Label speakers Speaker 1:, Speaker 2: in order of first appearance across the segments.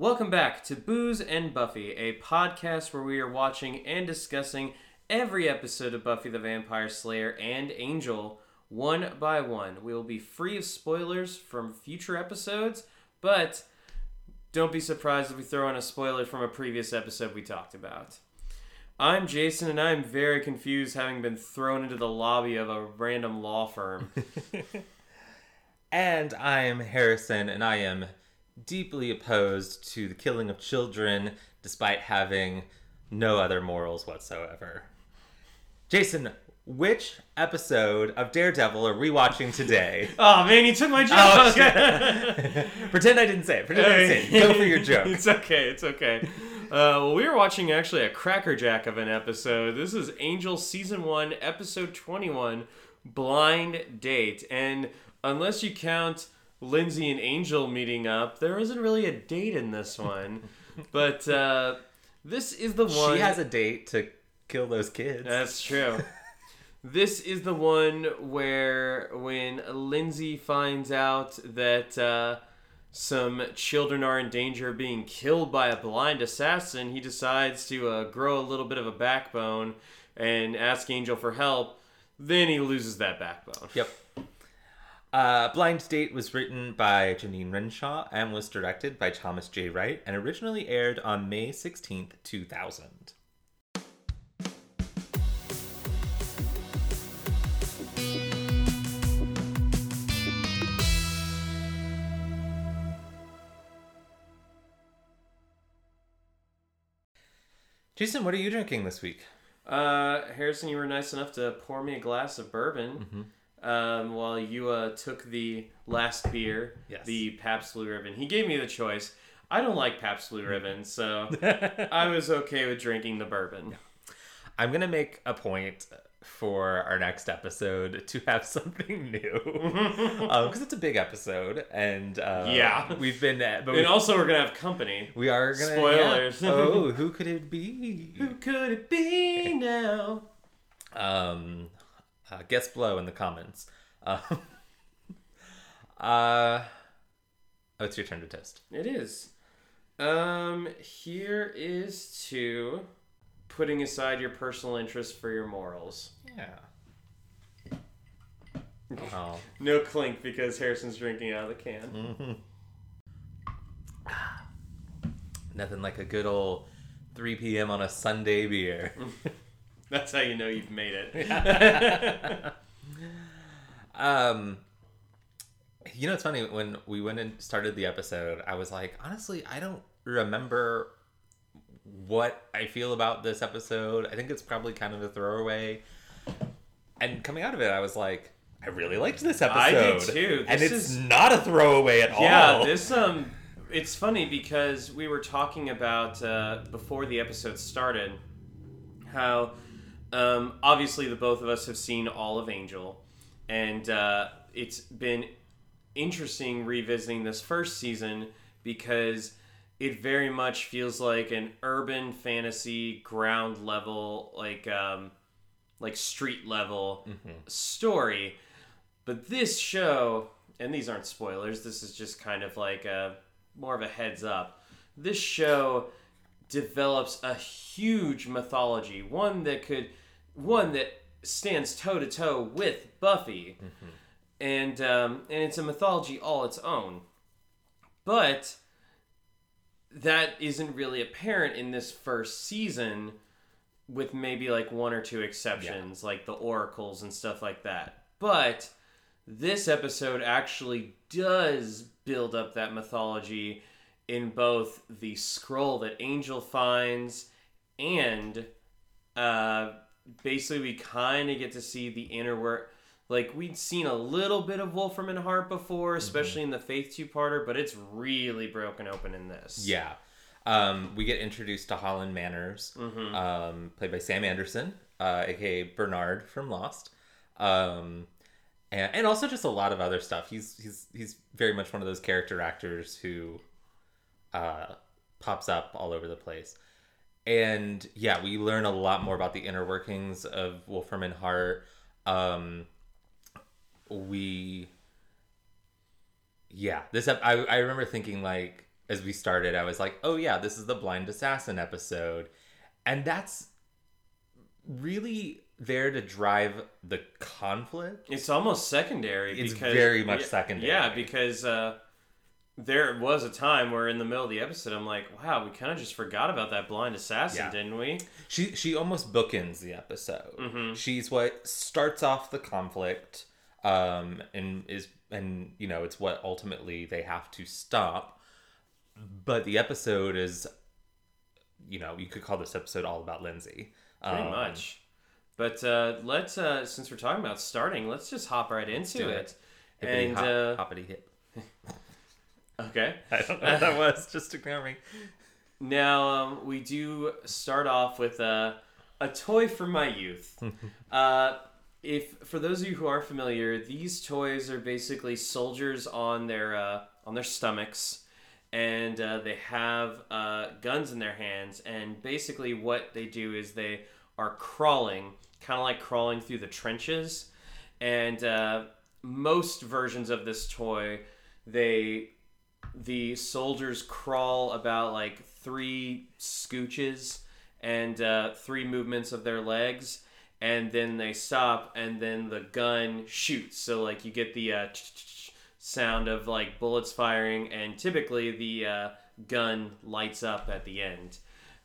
Speaker 1: Welcome back to Booze and Buffy, a podcast where we are watching and discussing every episode of Buffy the Vampire Slayer and Angel one by one. We will be free of spoilers from future episodes, but don't be surprised if we throw in a spoiler from a previous episode we talked about. I'm Jason, and I'm very confused having been thrown into the lobby of a random law firm.
Speaker 2: And I am Harrison, and I am deeply opposed to the killing of children despite having no other morals whatsoever. Jason, which episode of Daredevil are we watching today?
Speaker 1: oh man, you took my joke!
Speaker 2: Oh. Pretend I didn't say it. Pretend I didn't say it. Go for your joke.
Speaker 1: it's okay. It's okay. Uh, well, we were watching actually a crackerjack of an episode. This is Angel season one, episode twenty-one, blind date. And unless you count Lindsay and Angel meeting up, there isn't really a date in this one. but uh, this is the one.
Speaker 2: She has a date to kill those kids.
Speaker 1: That's true. this is the one where when Lindsay finds out that uh, some children are in danger of being killed by a blind assassin, he decides to uh, grow a little bit of a backbone and ask Angel for help. Then he loses that backbone.
Speaker 2: Yep. Uh, Blind Date was written by Jeannine Renshaw and was directed by Thomas J. Wright and originally aired on May 16th, 2000. Jason, what are you drinking this week?
Speaker 1: Uh, Harrison, you were nice enough to pour me a glass of bourbon.
Speaker 2: Mm-hmm.
Speaker 1: Um, while you uh, took the last beer,
Speaker 2: Yes.
Speaker 1: the Pabst Blue Ribbon. He gave me the choice. I don't like Pabst Blue Ribbon, so I was okay with drinking the bourbon.
Speaker 2: I'm gonna make a point for our next episode to have something new because it's a big episode and uh,
Speaker 1: Yeah.
Speaker 2: we've been uh, but
Speaker 1: And
Speaker 2: we,
Speaker 1: also, we're gonna have company.
Speaker 2: we are gonna
Speaker 1: Spoilers.
Speaker 2: yeah. oh who could it be
Speaker 1: Who could it be now?
Speaker 2: um uh, guess below in the comments um, uh oh it's your turn to test
Speaker 1: It is. Um, here is to putting aside your personal interests for your morals.
Speaker 2: yeah oh
Speaker 1: No clink because Harrison's drinking out of the can.
Speaker 2: nothing like a good old 3 p.m on a sunday beer
Speaker 1: That's how you know you've made it.
Speaker 2: Um, you know, it's funny when we went and started the episode. I was like, honestly, I don't remember what I feel about this episode. I think it's probably kind of a throwaway. And coming out of it, I was like, I really liked this episode.
Speaker 1: I did too.
Speaker 2: and it's
Speaker 1: is-
Speaker 2: not a throwaway at
Speaker 1: Yeah,
Speaker 2: all.
Speaker 1: Yeah, this um, it's funny because we were talking about uh, before the episode started how um, obviously the both of us have seen all of Angel, and uh, it's been interesting revisiting this first season because it very much feels like an urban fantasy ground level like um, like street level story. But this show and these aren't spoilers this is just kind of like a more of a heads up. This show develops a huge mythology one that could one that stands toe to toe with buffy. And um, and it's a mythology all its own. But that isn't really apparent in this first season with maybe like one or two exceptions like the oracles and stuff like that. But this episode actually does build up that mythology in both the scroll that angel finds and uh basically we kind of get to see the inner work like we'd seen a little bit of wolfram and hart before especially in the faith two-parter but it's really broken open in this
Speaker 2: Yeah. Um, we get introduced to Holland Manners,
Speaker 1: Mhm.
Speaker 2: um, played by Sam Anderson, uh, aka Bernard from Lost, um, and, and also just a lot of other stuff. He's he's he's very much one of those character actors who uh, pops up all over the place. And yeah, we learn a lot more about the inner workings of Wolfram and Hart. Um, we yeah this ep- I, I remember thinking like as we started, I was like, oh yeah, this is the blind assassin episode, and that's really there to drive the conflict.
Speaker 1: It's almost secondary.
Speaker 2: It's
Speaker 1: because,
Speaker 2: very much
Speaker 1: yeah,
Speaker 2: secondary.
Speaker 1: Yeah, because uh, there was a time where in the middle of the episode, I'm like, wow, we kind of just forgot about that blind assassin,
Speaker 2: Yeah.
Speaker 1: didn't we?
Speaker 2: She she almost bookends the episode.
Speaker 1: Mhm.
Speaker 2: She's what starts off the conflict, um, and is and you know it's what ultimately they have to stop. But the episode is, you know, you could call this episode all about Lindsay.
Speaker 1: Pretty
Speaker 2: Um,
Speaker 1: much. But uh, let's, uh, since we're talking about starting, let's just hop right into it.
Speaker 2: it. Hippity
Speaker 1: And
Speaker 2: hop,
Speaker 1: uh,
Speaker 2: hoppity hip.
Speaker 1: Okay,
Speaker 2: I don't know what that was. Just ignore me.
Speaker 1: now um, we do start off with a a toy from my youth. uh, if for those of you who aren't familiar, these toys are basically soldiers on their uh, on their stomachs, and uh, they have uh, guns in their hands. And basically, what they do is they are crawling, kind of like crawling through the trenches. And uh, most versions of this toy, they the soldiers crawl about like three scooches and uh, three movements of their legs and then they stop and then the gun shoots. So like you get the uh, sound of like bullets firing and typically the uh, gun lights up at the end.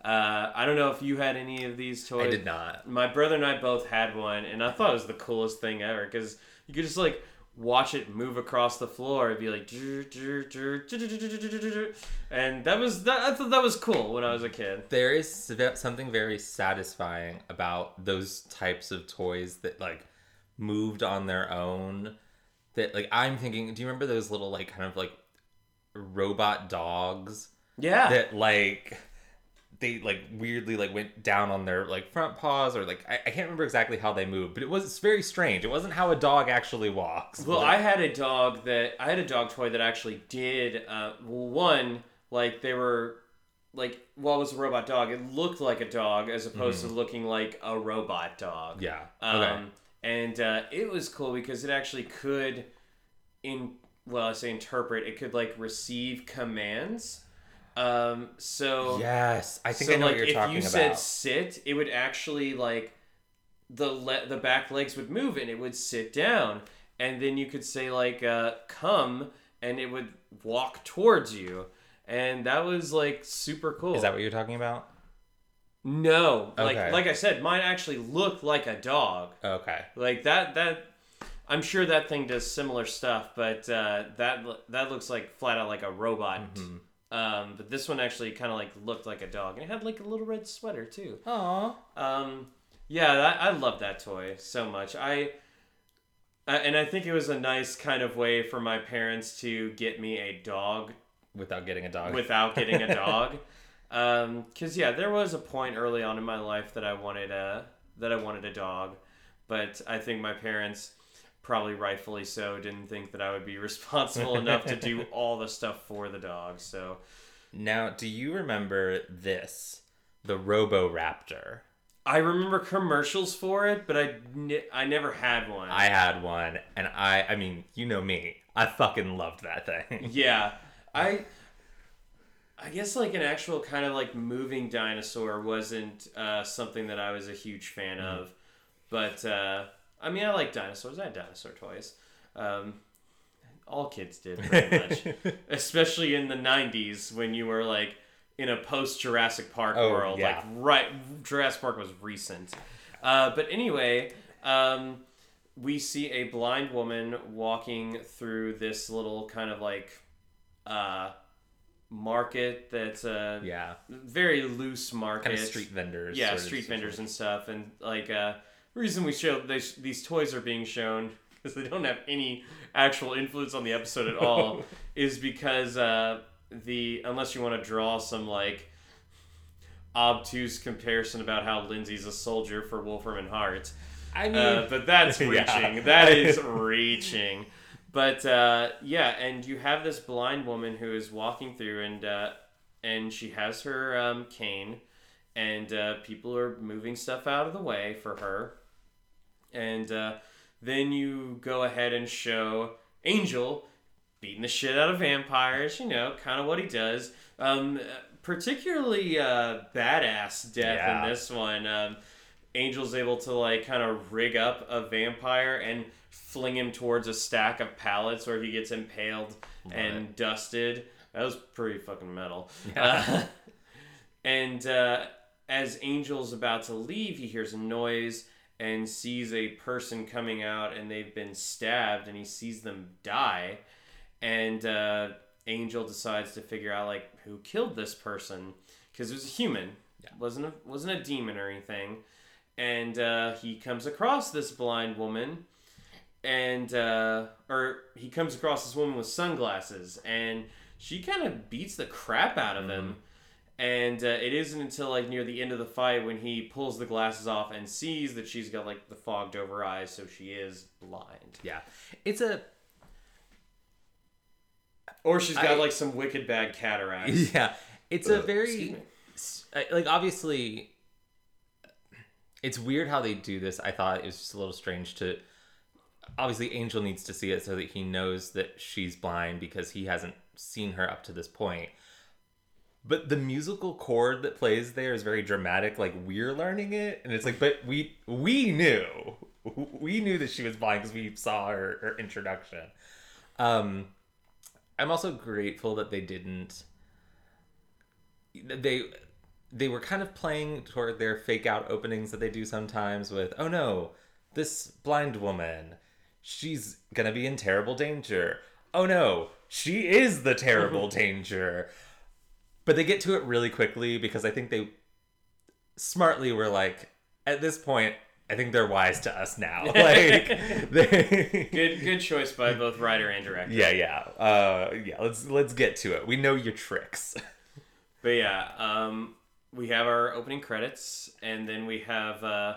Speaker 1: Uh, i don't know if you had any of these toys.
Speaker 2: I did not.
Speaker 1: my brother and I both had one, and I thought it was the coolest thing ever because you could just like watch it move across the floor and be like and that was that, I thought that was cool when I was a kid.
Speaker 2: There is something very satisfying about those types of toys that like moved on their own that like I'm thinking do you remember those little like kind of like robot dogs?
Speaker 1: Yeah.
Speaker 2: That like they like weirdly like went down on their like front paws or like I, I can't remember exactly how they moved, but it was very strange. It wasn't how a dog actually walks.
Speaker 1: Well, I had a dog that I had a dog toy that actually did. Uh, one like they were like well, it was a robot dog. It looked like a dog as opposed to looking like a robot dog.
Speaker 2: yeah.
Speaker 1: Um,
Speaker 2: okay.
Speaker 1: And uh, it was cool because it actually could, in well, I say interpret. It could like receive commands. Um, so
Speaker 2: Yes, I think
Speaker 1: so
Speaker 2: I know
Speaker 1: like
Speaker 2: what you're talking about.
Speaker 1: if you said sit, it would actually like the le- the back legs would move and it would sit down, and then you could say like uh, come, and it would walk towards you, and that was like super cool.
Speaker 2: Is that what you're talking about?
Speaker 1: no, like
Speaker 2: Okay.
Speaker 1: like I said, mine actually looked like a dog.
Speaker 2: Okay.
Speaker 1: Like that that I'm sure that thing does similar stuff, but uh, that that looks like flat out like a robot.
Speaker 2: Mm-hmm.
Speaker 1: Um, but this one actually kind of like looked like a dog, and it had like a little red sweater too.
Speaker 2: Aww.
Speaker 1: Um, yeah, that, I love that toy so much. I uh, and I think it was a nice kind of way for my parents to get me a dog
Speaker 2: Without getting a dog.
Speaker 1: without getting a dog. Um, Because yeah, there was a point early on in my life that I wanted a that I wanted a dog, but I think my parents, probably rightfully so, didn't think that I would be responsible enough to do all the stuff for the dog. So
Speaker 2: Now, do you remember this? The Roboraptor.
Speaker 1: I remember commercials for it, but I ne- I never had one.
Speaker 2: I had one, and I, I mean, you know me. I fucking loved that thing.
Speaker 1: Yeah, I. I guess like an actual kind of like moving dinosaur wasn't uh, something that I was a huge fan
Speaker 2: Mm-hmm.
Speaker 1: of, but uh, I mean I like dinosaurs. I had dinosaur toys. Um, all kids did pretty much, especially in the '90s when you were like in a post Jurassic Park
Speaker 2: Oh,
Speaker 1: world.
Speaker 2: yeah.
Speaker 1: Like right, Jurassic Park was recent. Uh, but anyway, um, we see a blind woman walking through this little kind of like uh, market that's a
Speaker 2: yeah.
Speaker 1: very loose market.
Speaker 2: Kind of street vendors.
Speaker 1: yeah, street vendors and stuff. And like, uh, reason we show these, these toys are being shown because they don't have any actual influence on the episode at all is because uh, the unless you want to draw some like obtuse comparison about how Lindsay's a soldier for Wolfram and Hart.
Speaker 2: I mean,
Speaker 1: Uh, but that's
Speaker 2: Yeah.
Speaker 1: reaching. That is reaching. But uh, yeah, and you have this blind woman who is walking through, and uh, and she has her um, cane, and uh, people are moving stuff out of the way for her, and uh, then you go ahead and show Angel beating the shit out of vampires. You know, kind of what he does. Um, particularly uh, badass death
Speaker 2: Yeah.
Speaker 1: in this one. Um, Angel's able to like kind of rig up a vampire and fling him towards a stack of pallets where he gets impaled and dusted. That was pretty fucking metal. Uh, and uh, as Angel's about to leave, he hears a noise and sees a person coming out, and they've been stabbed, and he sees them die. And uh, Angel decides to figure out like who killed this person because it was a human, wasn't a, wasn't a demon or anything. And uh, he comes across this blind woman, and uh, or he comes across this woman with sunglasses, and she kind of beats the crap out of him. And uh, it isn't until like near the end of the fight when he pulls the glasses off and sees that she's got like the fogged over eyes, so she is blind.
Speaker 2: Yeah, it's a
Speaker 1: Or she's got
Speaker 2: I-
Speaker 1: like some wicked bad cataracts.
Speaker 2: yeah, it's a very
Speaker 1: me.
Speaker 2: s- I- like obviously. It's weird how they do this. I thought it was just a little strange to. Obviously, Angel needs to see it so that he knows that she's blind because he hasn't seen her up to this point. But the musical chord that plays there is very dramatic. Like we're learning it, and it's like, but we we knew we knew that she was blind because we saw her, her introduction. Um, I'm also grateful that they didn't. They they were kind of playing toward their fake out openings that they do sometimes with, oh no, this blind woman, she's gonna be in terrible danger. Oh no, she is the terrible danger. But they get to it really quickly because I think they smartly were like, at this point, I think they're wise to us now. Like, they,
Speaker 1: Good good choice by both writer and director.
Speaker 2: yeah, yeah, uh, yeah. Let's let's get to it. We know your tricks.
Speaker 1: But yeah, um, we have our opening credits, and then we have uh,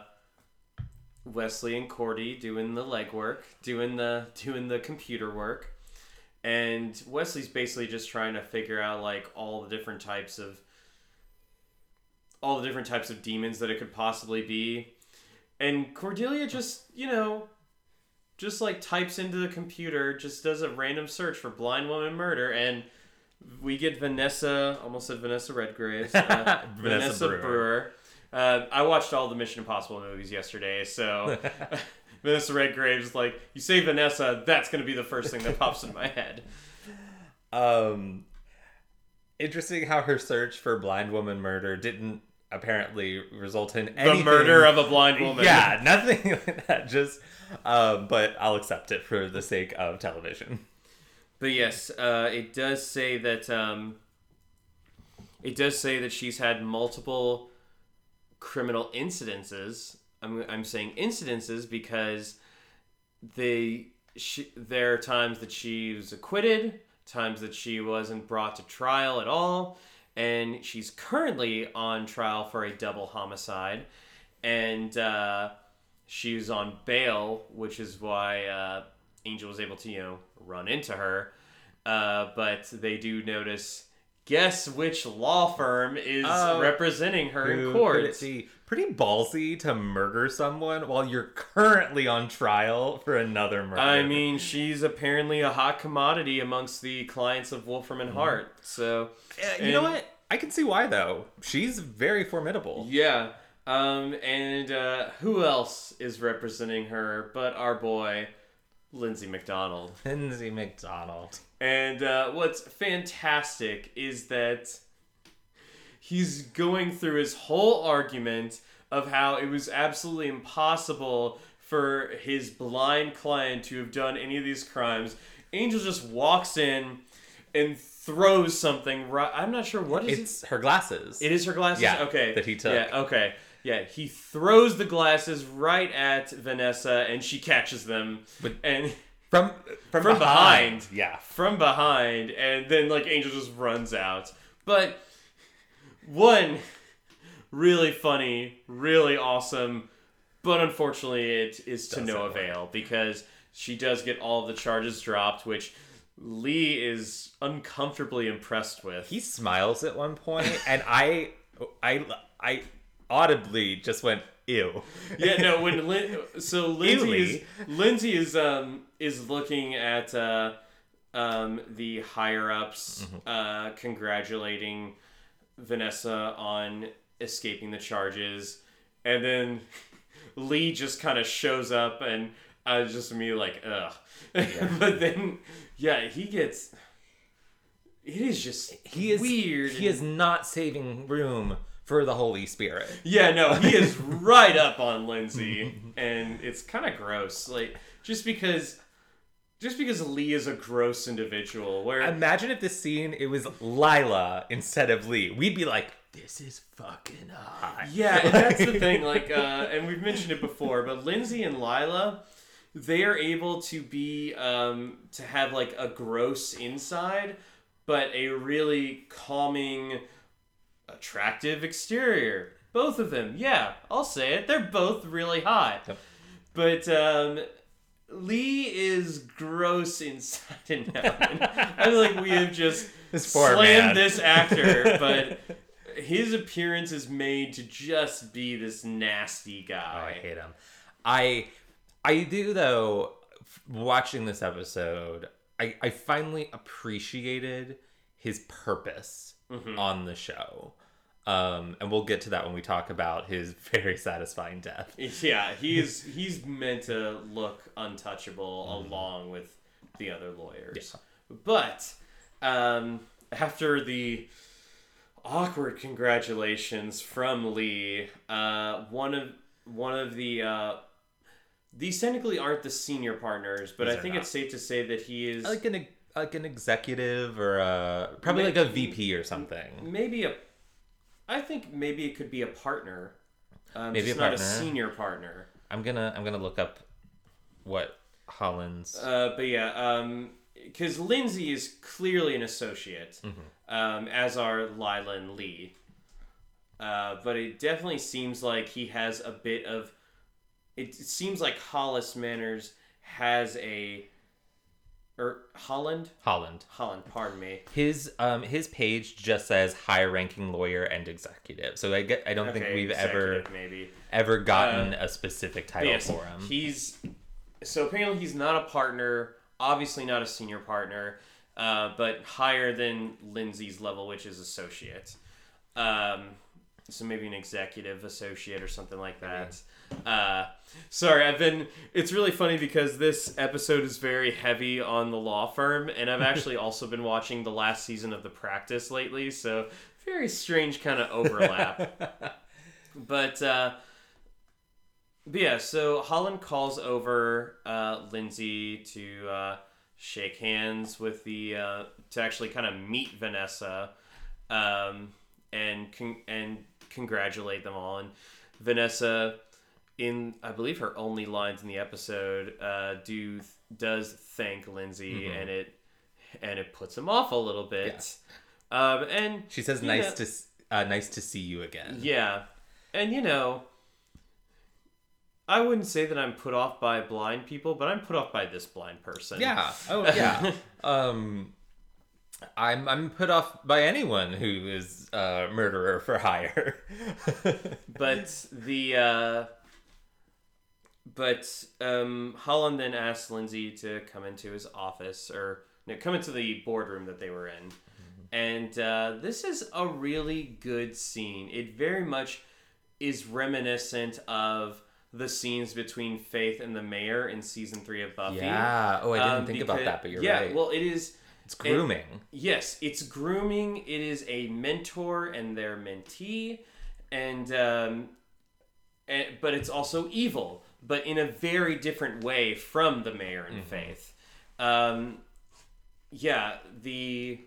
Speaker 1: Wesley and Cordy doing the legwork, doing the doing the computer work, and Wesley's basically just trying to figure out like all the different types of all the different types of demons that it could possibly be, and Cordelia just you know. Just like types into the computer, just does a random search for blind woman murder, and we get Vanessa, almost said Vanessa Redgrave, uh,
Speaker 2: Vanessa
Speaker 1: Vanessa,
Speaker 2: Brewer.
Speaker 1: Brewer. Uh, I watched all the Mission Impossible movies yesterday, so Vanessa Redgraves, like you say Vanessa, that's gonna be the first thing that pops in my head.
Speaker 2: Um, interesting how her search for blind woman murder didn't apparently result in anything.
Speaker 1: The murder of a blind woman.
Speaker 2: Yeah, nothing like that. Just, um, but I'll accept it for the sake of television.
Speaker 1: But yes, uh, it does say that um, it does say that she's had multiple criminal incidences. I'm, I'm saying incidences because they she, there are times that she was acquitted, times that she wasn't brought to trial at all, and she's currently on trial for a double homicide, and uh, she's on bail, which is why uh, Angel was able to you know run into her. Uh, but they do notice. Guess which law firm is
Speaker 2: Oh,
Speaker 1: representing her in
Speaker 2: could
Speaker 1: court?
Speaker 2: it be? Pretty ballsy to murder someone while you're currently on trial for another murder.
Speaker 1: I mean, she's apparently a hot commodity amongst the clients of Wolfram and Hart. So,
Speaker 2: Uh, you know what? I can see why though. She's very formidable.
Speaker 1: yeah. Um, and uh, who else is representing her but our boy, Lindsay McDonald?
Speaker 2: Lindsay McDonald.
Speaker 1: And uh, what's fantastic is that he's going through his whole argument of how it was absolutely impossible for his blind client to have done any of these crimes. Angel just walks in and throws something right. I'm not sure what is
Speaker 2: It's her glasses.
Speaker 1: it. It is her glasses.
Speaker 2: Yeah,
Speaker 1: okay.
Speaker 2: that he took.
Speaker 1: Yeah. Okay. Yeah. He throws the glasses right at Vanessa, and she catches them.
Speaker 2: But-
Speaker 1: and
Speaker 2: from from,
Speaker 1: From behind.
Speaker 2: Yeah.
Speaker 1: from behind, and then like Angel just runs out. But one really funny, really awesome, but unfortunately it is to
Speaker 2: Doesn't
Speaker 1: no
Speaker 2: work.
Speaker 1: avail because she does get all of the charges dropped, which Lee is uncomfortably impressed with.
Speaker 2: He smiles at one point, and I, I, I audibly just went ew.
Speaker 1: yeah, no. When Lin- so Lindsay is Lindsay is um is looking at uh um, the higher ups uh, congratulating Vanessa on escaping the charges, and then Lee just kind of shows up, and I was just me like, ugh. but then, yeah, he gets. It is just
Speaker 2: He is
Speaker 1: weird.
Speaker 2: He is not saving room for the Holy Spirit.
Speaker 1: Yeah, no, he is right up on Lindsay, and it's kind of gross. Like just because, just because Lee is a gross individual, where
Speaker 2: Imagine if this scene it was Lila instead of Lee. We'd be like, "This is fucking hot."
Speaker 1: yeah, and that's the thing. Like, uh, and we've mentioned it before, but Lindsay and Lila, they are able to be um, to have like a gross inside, but a really calming, attractive exterior. Both of them, yeah, I'll say it. They're both really hot. But um, Lee is gross inside and out. And I feel like we have just slammed
Speaker 2: man.
Speaker 1: this actor, but his appearance is made to just be this nasty guy.
Speaker 2: Oh, I hate him. I I do though. Watching this episode, I I finally appreciated his purpose
Speaker 1: Mm-hmm.
Speaker 2: on the show. Um, and we'll get to that when we talk about his very satisfying death.
Speaker 1: yeah, he's he's meant to look untouchable along with the other lawyers. But um, after the awkward congratulations from Lee, uh, one of one of the uh, these technically aren't the senior partners, but
Speaker 2: These
Speaker 1: I think
Speaker 2: not.
Speaker 1: it's safe to say that he is
Speaker 2: Like an like an executive or a probably
Speaker 1: May-
Speaker 2: like a VP or something.
Speaker 1: maybe a. I think maybe it could be a partner. Um,
Speaker 2: Maybe a
Speaker 1: not a senior partner.
Speaker 2: I'm gonna I'm gonna look up what Holland's
Speaker 1: Uh, but yeah, because Lindsay is clearly an associate, um, as are Lila and Lee. Uh, but it definitely seems like he has a bit of. It seems like Hollis Manners has a. Or Holland?
Speaker 2: Holland.
Speaker 1: Holland, pardon me.
Speaker 2: His um his page just says high ranking lawyer and executive. So I get I don't think we've ever
Speaker 1: maybe.
Speaker 2: ever gotten a specific title
Speaker 1: yes,
Speaker 2: for him.
Speaker 1: he's so apparently he's not a partner, obviously not a senior partner, uh, but higher than Lindsay's level, which is associate. Um, so maybe an executive associate or something like that. Uh, sorry, I've been. It's really funny because this episode is very heavy on the law firm, and I've actually also been watching the last season of The Practice lately. So very strange kind of overlap. but uh, but yeah, so Holland calls over uh, Lindsay to uh, shake hands with the uh, to actually kind of meet Vanessa, um, and con- and congratulate them all. And Vanessa, in I believe her only lines in the episode, uh, do does thank Lindsay, and it and it puts him off a little bit. Um, and
Speaker 2: she says nice
Speaker 1: know-
Speaker 2: to uh, nice to see you again.
Speaker 1: yeah. And you know, I wouldn't say that I'm put off by blind people, but I'm put off by this blind person.
Speaker 2: Yeah. Oh yeah. um I'm I'm put off by anyone who is a murderer for hire.
Speaker 1: But the uh but um Holland then asked Lindsay to come into his office or no, come into the boardroom that they were in. And uh, this is a really good scene. It very much is reminiscent of the scenes between Faith and the mayor in season three of Buffy.
Speaker 2: yeah. Oh, I didn't
Speaker 1: Um,
Speaker 2: think about that, but you're
Speaker 1: yeah,
Speaker 2: right.
Speaker 1: well, it is.
Speaker 2: it's grooming.
Speaker 1: Yes, it's grooming. It is a mentor and their mentee, and um, and, but it's also evil, but in a very different way from the mayor and Faith. Um, yeah, the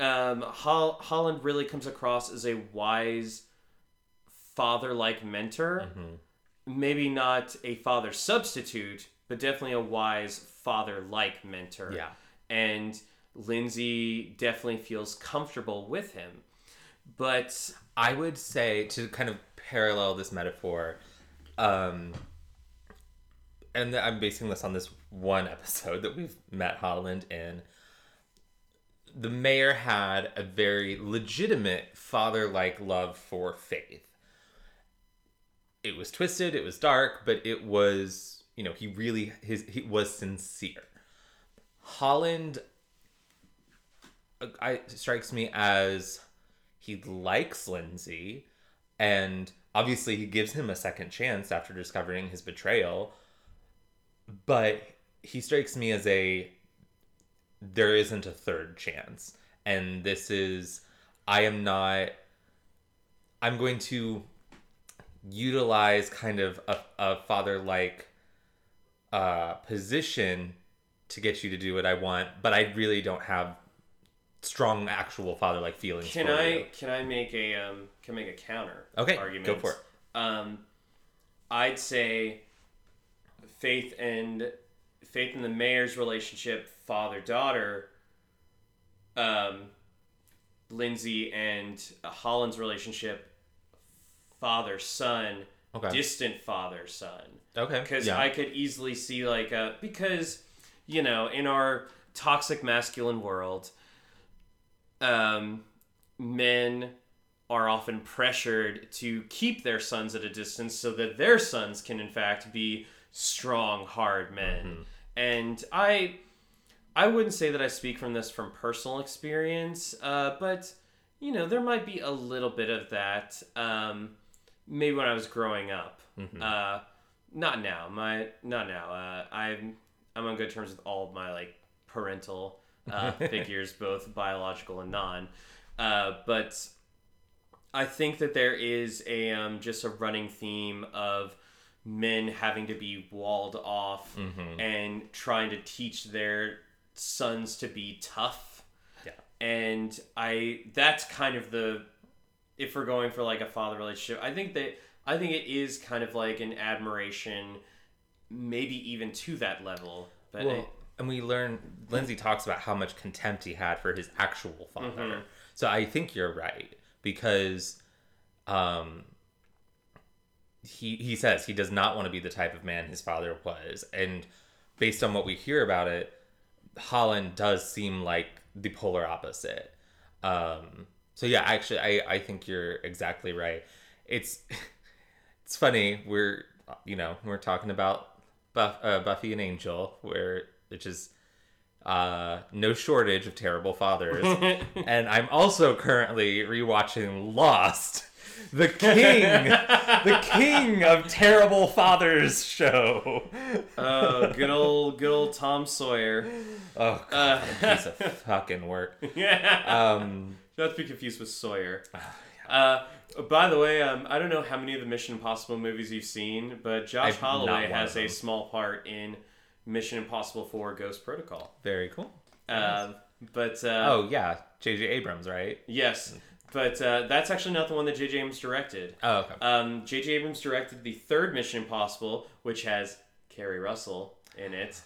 Speaker 1: um, Hol- Holland really comes across as a wise father-like mentor. Maybe not a father substitute, but definitely a wise father-like mentor.
Speaker 2: Yeah.
Speaker 1: and Lindsay definitely feels comfortable with him. But
Speaker 2: I would say to kind of parallel this metaphor, um, and I'm basing this on this one episode that we've met Holland in. The mayor had a very legitimate father like love for Faith. It was twisted, it was dark, but it was, you know, he really his he was sincere. Holland uh, I strikes me as he likes Lindsay and obviously he gives him a second chance after discovering his betrayal but he strikes me as a there isn't a third chance. And this is i am not i'm going to utilize kind of a, a father like uh, position to get you to do what i want but i really don't have strong actual father like feelings
Speaker 1: Can I
Speaker 2: you.
Speaker 1: can I make a um can make a counter
Speaker 2: Okay,
Speaker 1: argument?
Speaker 2: go for it.
Speaker 1: Um, I'd say faith and faith in the mayor's relationship, father daughter. Um, Lindsay and Holland's relationship, father son,
Speaker 2: Okay.
Speaker 1: distant father son
Speaker 2: okay
Speaker 1: because
Speaker 2: yeah.
Speaker 1: I could easily see like a because you know in our toxic masculine world, um, men are often pressured to keep their sons at a distance so that their sons can in fact be strong, hard men, and I. I wouldn't say that I speak from this from personal experience, uh, but you know there might be a little bit of that. Um, maybe when I was growing up. Uh, not now. My not now. Uh, I'm I'm on good terms with all of my like parental uh, figures, both biological and non. Uh, but I think that there is a um, just a running theme of men having to be walled off and trying to teach their sons to be tough.
Speaker 2: Yeah.
Speaker 1: And I that's kind of the if we're going for like a father relationship, I think that I think it is kind of like an admiration, maybe even to that level. But
Speaker 2: Well, and we learn Lindsay talks about how much contempt he had for his actual father. So I think you're right because um he he says he does not want to be the type of man his father was and based on what we hear about it Holland does seem like the polar opposite. Um so yeah, actually I I think you're exactly right. It's it's funny we're you know, we're talking about Buff, uh, Buffy and Angel where which is uh, no shortage of terrible fathers. and I'm also currently rewatching Lost, the king, the king of terrible fathers show.
Speaker 1: oh, good old good old Tom Sawyer.
Speaker 2: Oh, God, piece of fucking work.
Speaker 1: yeah.
Speaker 2: Um,
Speaker 1: Not to be confused with Sawyer. Uh, by the way, um, I don't know how many of the Mission Impossible movies you've seen, but Josh
Speaker 2: I've
Speaker 1: Holloway has a small part in Mission Impossible 4 Ghost Protocol.
Speaker 2: very cool.
Speaker 1: Um, but uh,
Speaker 2: Oh yeah, J.J. Abrams, right?
Speaker 1: yes, but uh, that's actually not the one that J.J. Abrams directed.
Speaker 2: Oh, okay.
Speaker 1: Um, J.J. Abrams directed the third Mission Impossible, which has Keri Russell in it.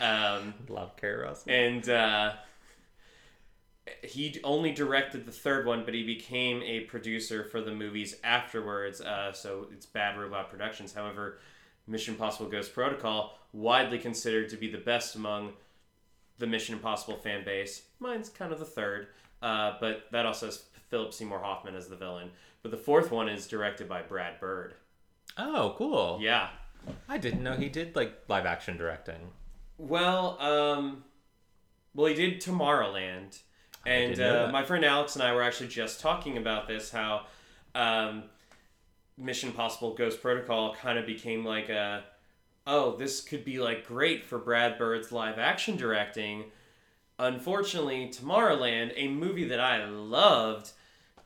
Speaker 1: Um,
Speaker 2: Love Keri Russell.
Speaker 1: and uh, he only directed the third one, but he became a producer for the movies afterwards. Uh, so it's Bad Robot Productions. However, Mission Impossible Ghost Protocol, widely considered to be the best among the Mission Impossible fan base. Mine's kind of the third, uh, but that also has Philip Seymour Hoffman as the villain. But the fourth one is directed by Brad Bird.
Speaker 2: oh, cool.
Speaker 1: Yeah.
Speaker 2: I didn't know he did like live action directing.
Speaker 1: Well, um, well, he did Tomorrowland, and uh, my friend Alex and I were actually just talking about this. How um, Mission Possible Ghost Protocol kind of became like a, oh, this could be like great for Brad Bird's live action directing. Unfortunately, Tomorrowland, a movie that I loved,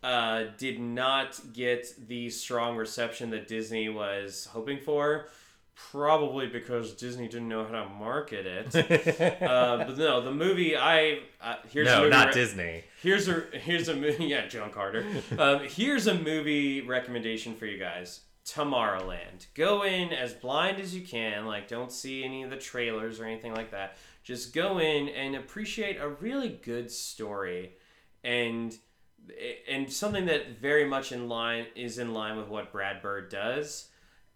Speaker 1: uh, did not get the strong reception that Disney was hoping for. Probably because Disney didn't know how to market it. uh, but no, the movie I uh, here's a
Speaker 2: no,
Speaker 1: movie
Speaker 2: not
Speaker 1: re-
Speaker 2: Disney.
Speaker 1: Here's a here's a movie. Yeah, John Carter. Um, here's a movie recommendation for you guys. Tomorrowland. Go in as blind as you can. Like, don't see any of the trailers or anything like that. Just go in and appreciate a really good story, and and something that very much in line is in line with what Brad Bird does.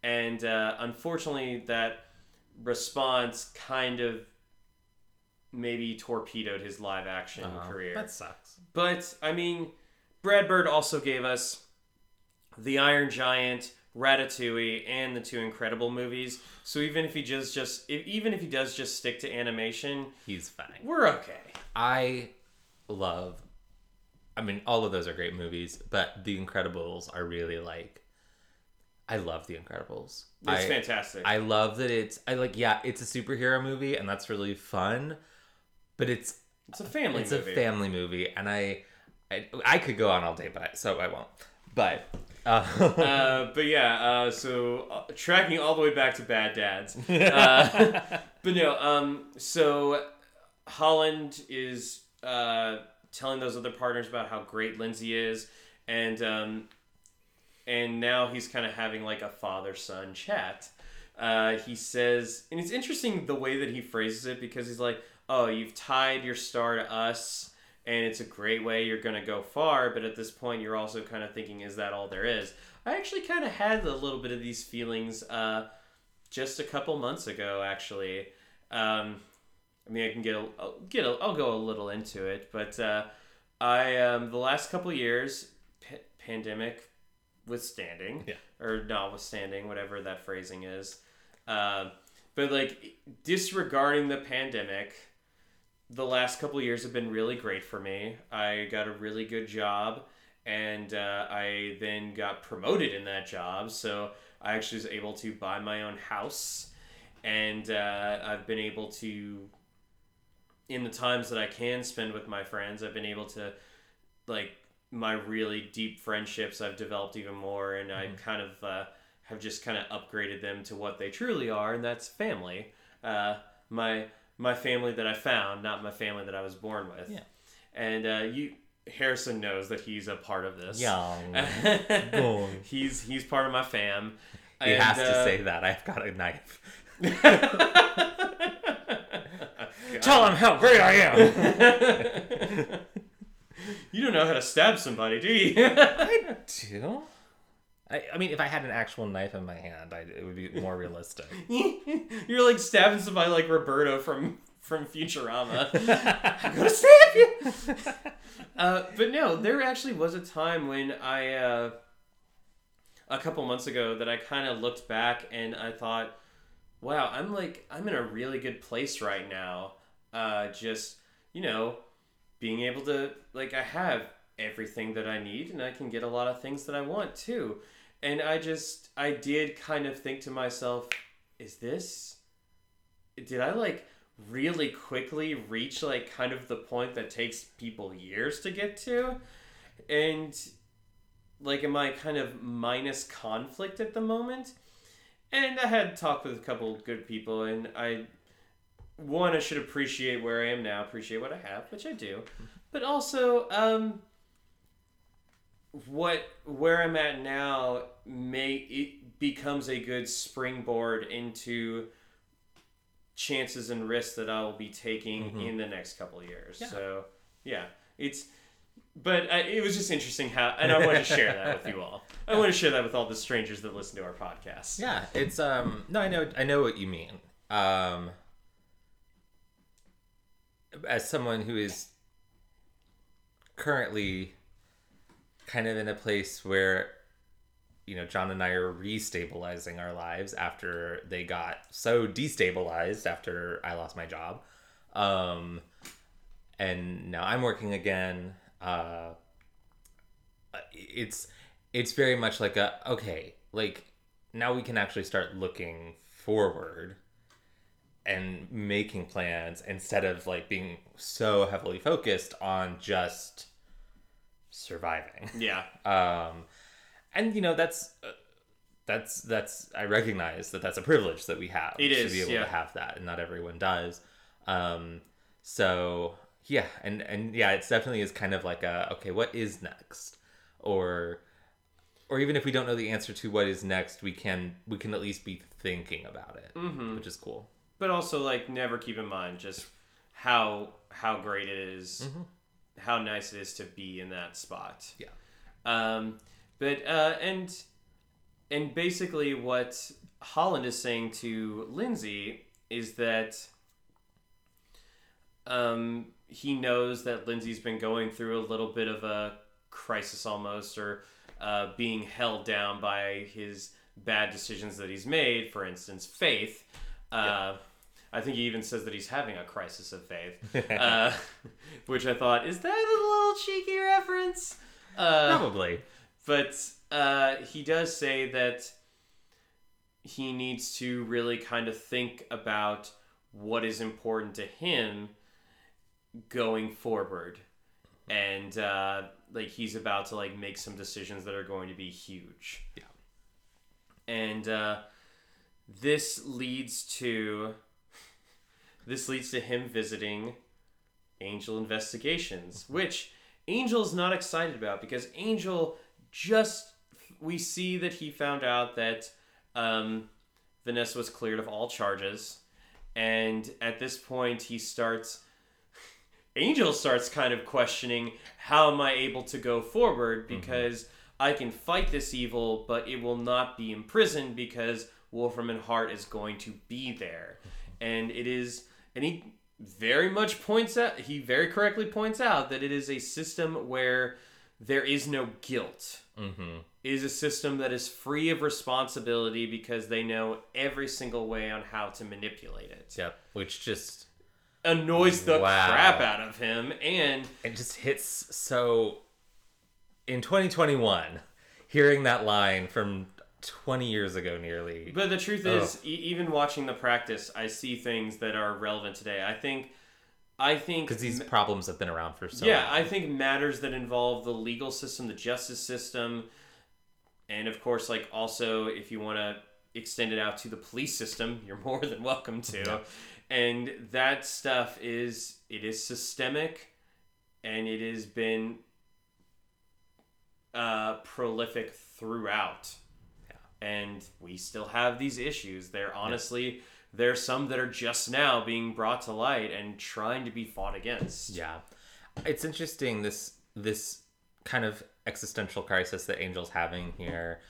Speaker 1: And uh, unfortunately, that response kind of maybe torpedoed his live action
Speaker 2: Oh,
Speaker 1: career.
Speaker 2: That sucks.
Speaker 1: But I mean, Brad Bird also gave us The Iron Giant, Ratatouille and the two Incredible movies. So even if he just just if, even if he does just stick to animation,
Speaker 2: He's fine.
Speaker 1: we're okay.
Speaker 2: I love. I mean, all of those are great movies, but The Incredibles are really like. I love The Incredibles.
Speaker 1: It's
Speaker 2: I,
Speaker 1: fantastic.
Speaker 2: I love that it's. I like. Yeah, it's a superhero movie, and that's really fun. But it's
Speaker 1: it's a family
Speaker 2: it's
Speaker 1: movie.
Speaker 2: a family movie, and I, I, I could go on all day, but I, so I won't. But. Uh,
Speaker 1: uh, but yeah, uh, so uh, tracking all the way back to Bad Dads. Uh, but no, um, so Holland is uh, telling those other partners about how great Lindsay is, and um, and now he's kind of having like a father son chat. Uh, he says, and it's interesting the way that he phrases it because he's like, "Oh, you've tied your star to us." And it's a great way you're going to go far but at this point you're also kind of thinking is that all there is i actually kind of had a little bit of these feelings uh, just a couple months ago actually um, i mean i can get a, I'll get a, i'll go a little into it but uh, i um, the last couple years p- pandemic withstanding
Speaker 2: Yeah.
Speaker 1: or notwithstanding whatever that phrasing is uh, but like disregarding the pandemic the last couple years have been really great for me. I got a really good job, and uh, I then got promoted in that job. So I actually was able to buy my own house, and uh, I've been able to, in the times that I can spend with my friends, I've been able to, like, my really deep friendships I've developed even more, and I kind of uh, have just kind of upgraded them to what they truly are, and that's family. Uh, my my family that I found, not my family that I was born with.
Speaker 2: Yeah.
Speaker 1: And uh, you, Harrison knows that he's a part of this.
Speaker 2: young. Boy.
Speaker 1: he's he's part of my fam.
Speaker 2: He
Speaker 1: And,
Speaker 2: has to
Speaker 1: uh,
Speaker 2: say that. I've got a knife.
Speaker 1: Tell
Speaker 2: him how great I am.
Speaker 1: you don't know how to stab somebody, do you?
Speaker 2: I do. I, I mean, if I had an actual knife in my hand, I, it would be more realistic.
Speaker 1: You're like stabbing somebody like Roberto from from Futurama. I'm gonna stab you. uh, but no, there actually was a time when I, uh, a couple months ago, that I kind of looked back and I thought, wow, I'm like I'm in a really good place right now. Uh, just you know, being able to like I have everything that I need and I can get a lot of things that I want too. And I just I did kind of think to myself, is this did I like really quickly reach like kind of the point that takes people years to get to? And like am I kind of minus conflict at the moment? And I had talked with a couple good people and I one I should appreciate where I am now, appreciate what I have, which I do. But also um what where I'm at now may it becomes a good springboard into chances and risks that I will be taking in the next couple of years.
Speaker 2: Yeah.
Speaker 1: So yeah, it's but I, it was just interesting how, and I want to share that with you all. I want to share that with all the strangers that listen to our podcast.
Speaker 2: Yeah, it's um. No, I know. I know what you mean. Um. As someone who is currently kind of in a place where you know John and I are restabilizing our lives after they got so destabilized after I lost my job. Um and now I'm working again. Uh it's it's very much like a okay, like now we can actually start looking forward and making plans instead of like being so heavily focused on just surviving
Speaker 1: Yeah.
Speaker 2: um and you know that's uh, that's that's i recognize that that's a privilege that we have
Speaker 1: It
Speaker 2: to be able
Speaker 1: yeah.
Speaker 2: to have that and not everyone does um so yeah and and yeah it's definitely is kind of like a okay what is next or or even if we don't know the answer to what is next we can we can at least be thinking about it
Speaker 1: Mm-hmm.
Speaker 2: which is cool
Speaker 1: but also like never keep in mind just how how great it is, how nice it is to be in that spot.
Speaker 2: Yeah.
Speaker 1: Um, but uh, and and basically what Holland is saying to Lindsay is that um, he knows that Lindsay's been going through a little bit of a crisis almost, or uh, being held down by his bad decisions that he's made. For instance, faith. Uh, I think he even says that he's having a crisis of faith, uh, which I thought is that a little cheeky reference. Uh,
Speaker 2: Probably.
Speaker 1: but uh, he does say that he needs to really kind of think about what is important to him going forward and uh, like he's about to like make some decisions that are going to be huge
Speaker 2: Yeah.
Speaker 1: and uh, this leads to this leads to him visiting angel investigations which angel's not excited about because angel just we see that he found out that um, vanessa was cleared of all charges. And at this point he starts angel starts kind of questioning how am i able to go forward? Because i can fight this evil but it will not be imprisoned because wolfram and hart is going to be there. And it is and he very much points out he very correctly points out that it is a system where there is no guilt
Speaker 2: Mm-hmm.
Speaker 1: it is a system that is free of responsibility because they know every single way on how to manipulate it
Speaker 2: Yep. Which just
Speaker 1: annoys the
Speaker 2: Wow.
Speaker 1: crap out of him and
Speaker 2: it just hits so in 2021 hearing that line from 20 years ago nearly
Speaker 1: but the truth
Speaker 2: Oh.
Speaker 1: is e- even watching the practice i see things that are relevant today i think i think
Speaker 2: because these problems have been around for so
Speaker 1: yeah
Speaker 2: long.
Speaker 1: i think matters that involve the legal system the justice system and of course like also if you want to extend it out to the police system you're more than welcome to
Speaker 2: Yeah.
Speaker 1: and that stuff is it is systemic and it has been uh, prolific throughout and we still have these issues there honestly there's some that are just now being brought to light and trying to be fought against
Speaker 2: Yeah. It's interesting this this kind of existential crisis that Angel's having here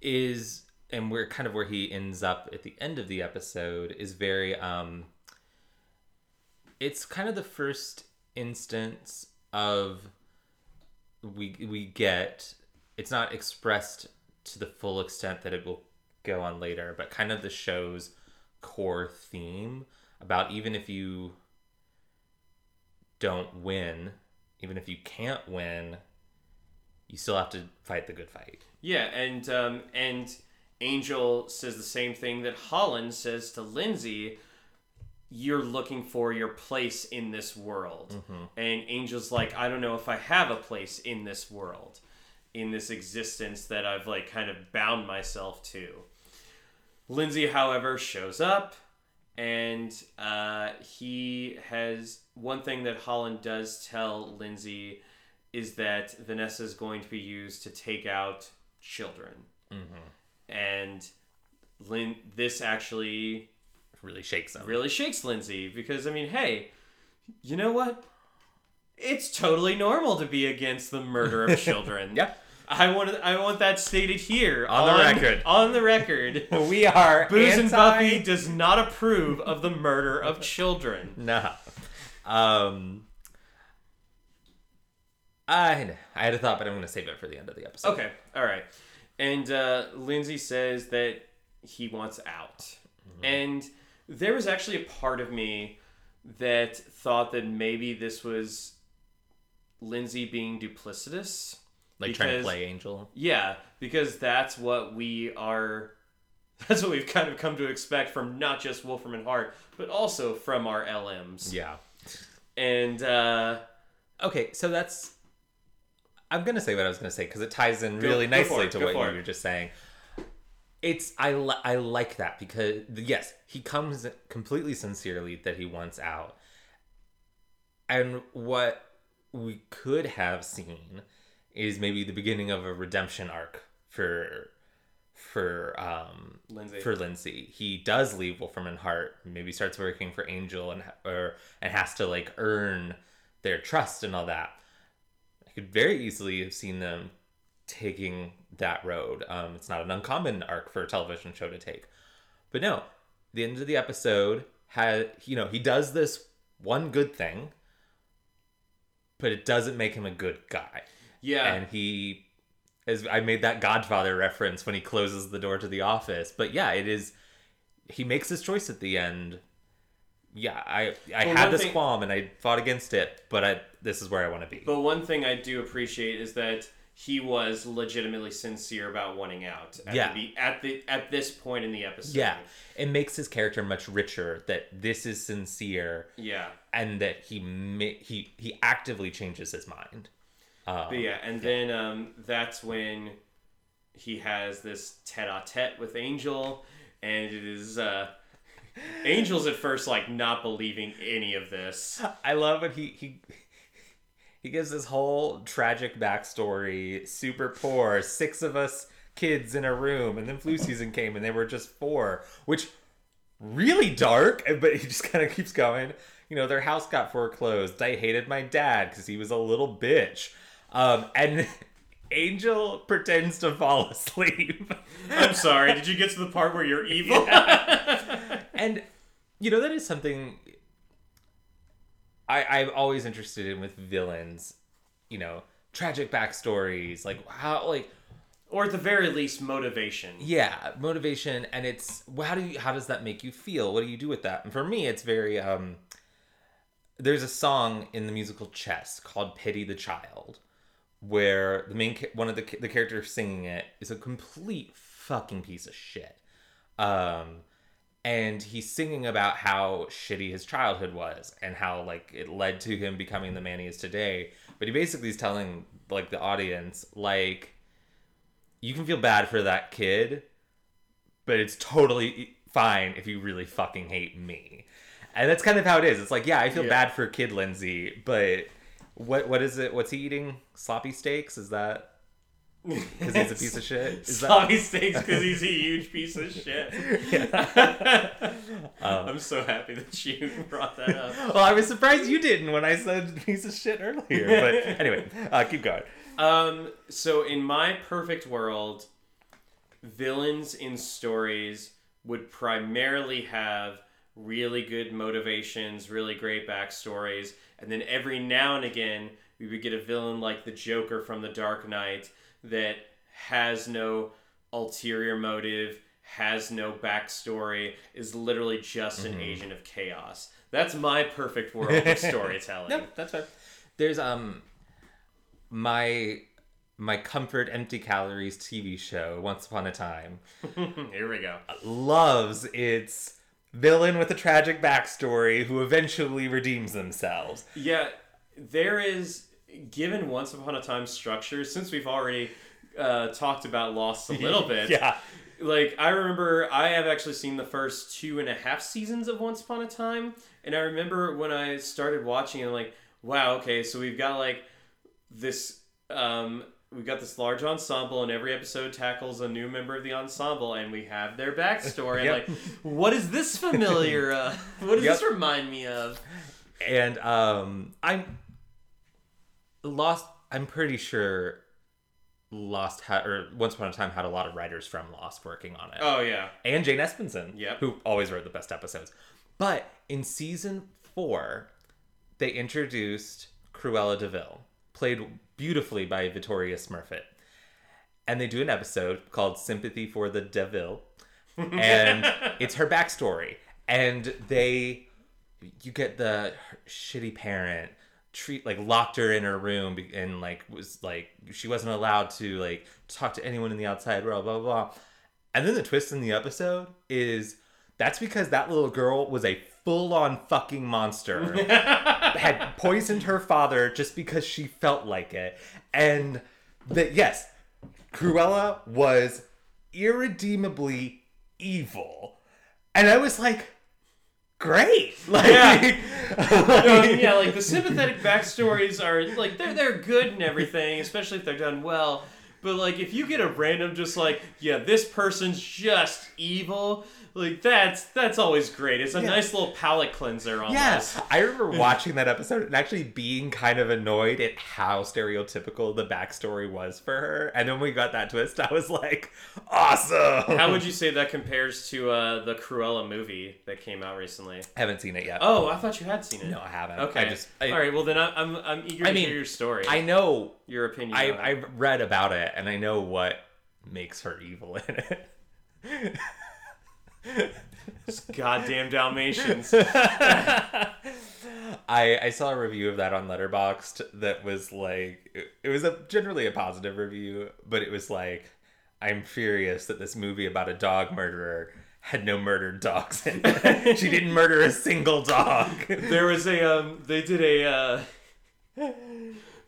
Speaker 2: is and we're kind of where he ends up at the end of the episode is very um it's kind of the first instance of we we get it's not expressed to the full extent that it will go on later but kind of the show's core theme about even if you don't win, even if you can't win, you still have to fight the good fight.
Speaker 1: Yeah, and um, and Angel says the same thing that Holland says to Lindsay. You're looking for your place in this world, and Angel's like, I don't know if I have a place in this world, in this existence that I've like kind of bound myself to. Lindsay, however, shows up, and uh, he has one thing that Holland does tell Lindsay is that Vanessa is going to be used to take out children, and Lin- this actually
Speaker 2: Really shakes them.
Speaker 1: really shakes Lindsay because I mean, hey, you know what? It's totally normal to be against the murder of children.
Speaker 2: Yeah.
Speaker 1: I want I want that stated here
Speaker 2: On the record.
Speaker 1: On the record.
Speaker 2: We are
Speaker 1: Booze and Buffy does not approve of the murder of children.
Speaker 2: Nah. Um. I I had a thought, but I'm going to save it for the end of the episode.
Speaker 1: Okay, all right. And uh, Lindsay says that he wants out. And there was actually a part of me that thought that maybe this was Lindsay being duplicitous.
Speaker 2: Like trying to play Angel.
Speaker 1: Yeah, because that's what we are. That's what we've kind of come to expect from not just Wolfram and Hart, but also from our LMs.
Speaker 2: Yeah.
Speaker 1: And uh,
Speaker 2: Okay, so that's. I'm gonna say what I was gonna say because it ties in really
Speaker 1: go
Speaker 2: nicely to
Speaker 1: go
Speaker 2: what you were just saying. It's I li- I like that because yes, he comes completely sincerely that he wants out, and what we could have seen is maybe the beginning of a redemption arc for for um
Speaker 1: Lindsay.
Speaker 2: for Lindsay. He does leave Wolfram and Hart, maybe starts working for Angel and or and has to like earn their trust and all that. I could very easily have seen them taking that road. Um, it's not an uncommon arc for a television show to take. But no, the end of the episode had you know, he does this one good thing, but it doesn't make him a good guy
Speaker 1: yeah,
Speaker 2: and he as I made that Godfather reference when he closes the door to the office. But yeah, it is. He makes his choice at the end. Yeah, I I
Speaker 1: Well,
Speaker 2: had this
Speaker 1: thing-
Speaker 2: qualm and I fought against it, but I this is where I want to be.
Speaker 1: But one thing I do appreciate is that he was legitimately sincere about wanting out. At
Speaker 2: Yeah.
Speaker 1: The, at the at this point in the episode.
Speaker 2: yeah, it makes his character much richer. That this is sincere
Speaker 1: Yeah.
Speaker 2: and that he he he actively changes his mind. Um,
Speaker 1: But yeah, and then um, that's when he has this tete-a-tete with Angel, and it is uh, Angel's at first like not believing any of this.
Speaker 2: I love it. He he he gives this whole tragic backstory. Super poor, six of us kids in a room, and then flu season came, and they were just four, which really dark. But he just kind of keeps going. You know, their house got foreclosed. I hated my dad because he was a little bitch. Um, and Angel pretends to fall asleep.
Speaker 1: I'm sorry. Did you get to the part where you're evil?
Speaker 2: and you know that is something I, I'm always interested in with villains. You know, tragic backstories, like how, like
Speaker 1: or at the very least, motivation.
Speaker 2: yeah, motivation, and it's how do you, how does that make you feel? What do you do with that? And for me, it's very um. There's a song in the musical Chess called "Pity the Child," where the main one of the the characters singing it is a complete fucking piece of shit. Um, and he's singing about how shitty his childhood was and how like it led to him becoming the man he is today. But he basically is telling like the audience like you can feel bad for that kid, but it's totally fine if you really fucking hate me. And that's kind of how it is. It's like, yeah, I feel
Speaker 1: Yeah.
Speaker 2: bad for kid Lindsay, but what what is it? What's he eating? Sloppy steaks? Is that because he's a piece of shit? Is that
Speaker 1: Sloppy steaks because he's a huge piece of shit. I'm so happy that you brought that up.
Speaker 2: well, I was surprised you didn't when I said piece of shit earlier. But anyway, uh, keep going.
Speaker 1: Um, so in my perfect world, villains in stories would primarily have really good motivations, really great backstories, and then every now and again we would get a villain like the Joker from The Dark Knight that has no ulterior motive, has no backstory, is literally just an agent of chaos. That's my perfect world of storytelling.
Speaker 2: No, that's fine. There's um my my comfort empty calories TV show Once Upon a Time
Speaker 1: Here we go.
Speaker 2: loves its villain with a tragic backstory who eventually redeems themselves.
Speaker 1: Yeah, there is given Once Upon a Time structure. Since we've already uh, talked about Lost a little bit,
Speaker 2: yeah.
Speaker 1: like I remember, I have actually seen the first two and a half seasons of Once Upon a Time, and I remember when I started watching, I'm like, wow, okay, so we've got like this. Um, We've got this large ensemble, and every episode tackles a new member of the ensemble, and we have their backstory.
Speaker 2: Yep.
Speaker 1: And like, what is this familiar? Uh, what does
Speaker 2: Yep.
Speaker 1: this remind me of?
Speaker 2: And um I'm Lost I'm pretty sure Lost had or Once Upon a Time had a lot of writers from Lost working on it.
Speaker 1: Oh yeah,
Speaker 2: and Jane Espenson,
Speaker 1: Yep.
Speaker 2: who always wrote the best episodes. But in season four, they introduced Cruella De Vil, played beautifully by Victoria Smurfit. And they do an episode called Sympathy for the De Vil. And it's her backstory. And they, you get the shitty parent treat like locked her in her room and like was like she wasn't allowed to like talk to anyone in the outside world, blah blah blah and then the twist in the episode is that's because that little girl was a full on fucking monster. had poisoned her father just because she felt like it. And that, yes, Cruella was irredeemably evil. And I was like, great. Like,
Speaker 1: Yeah. No, yeah, like the sympathetic backstories are like they're they're good and everything, especially if they're done well. But like if you get a random just like, yeah, this person's just evil, like that's that's always great. It's a nice little palate cleanser almost.
Speaker 2: Yes, I remember watching that episode and actually being kind of annoyed at how stereotypical the backstory was for her. And then we got that twist. I was like, awesome.
Speaker 1: How would you say that compares to uh, the Cruella movie that came out recently?
Speaker 2: I haven't seen it yet.
Speaker 1: Oh, I thought you had seen it.
Speaker 2: no, I haven't.
Speaker 1: Okay.
Speaker 2: I just, I,
Speaker 1: All right. Well, then I, I'm I'm eager
Speaker 2: I
Speaker 1: to
Speaker 2: mean,
Speaker 1: hear your story.
Speaker 2: I know
Speaker 1: your opinion.
Speaker 2: I, I've read about it it, and I know what makes her evil in it.
Speaker 1: Goddamn Dalmatians.
Speaker 2: I I saw a review of that on Letterboxd that was like it, it was a generally a positive review, but it was like I'm furious that this movie about a dog murderer had no murdered dogs in it. she didn't murder a single dog.
Speaker 1: there was a um they did a uh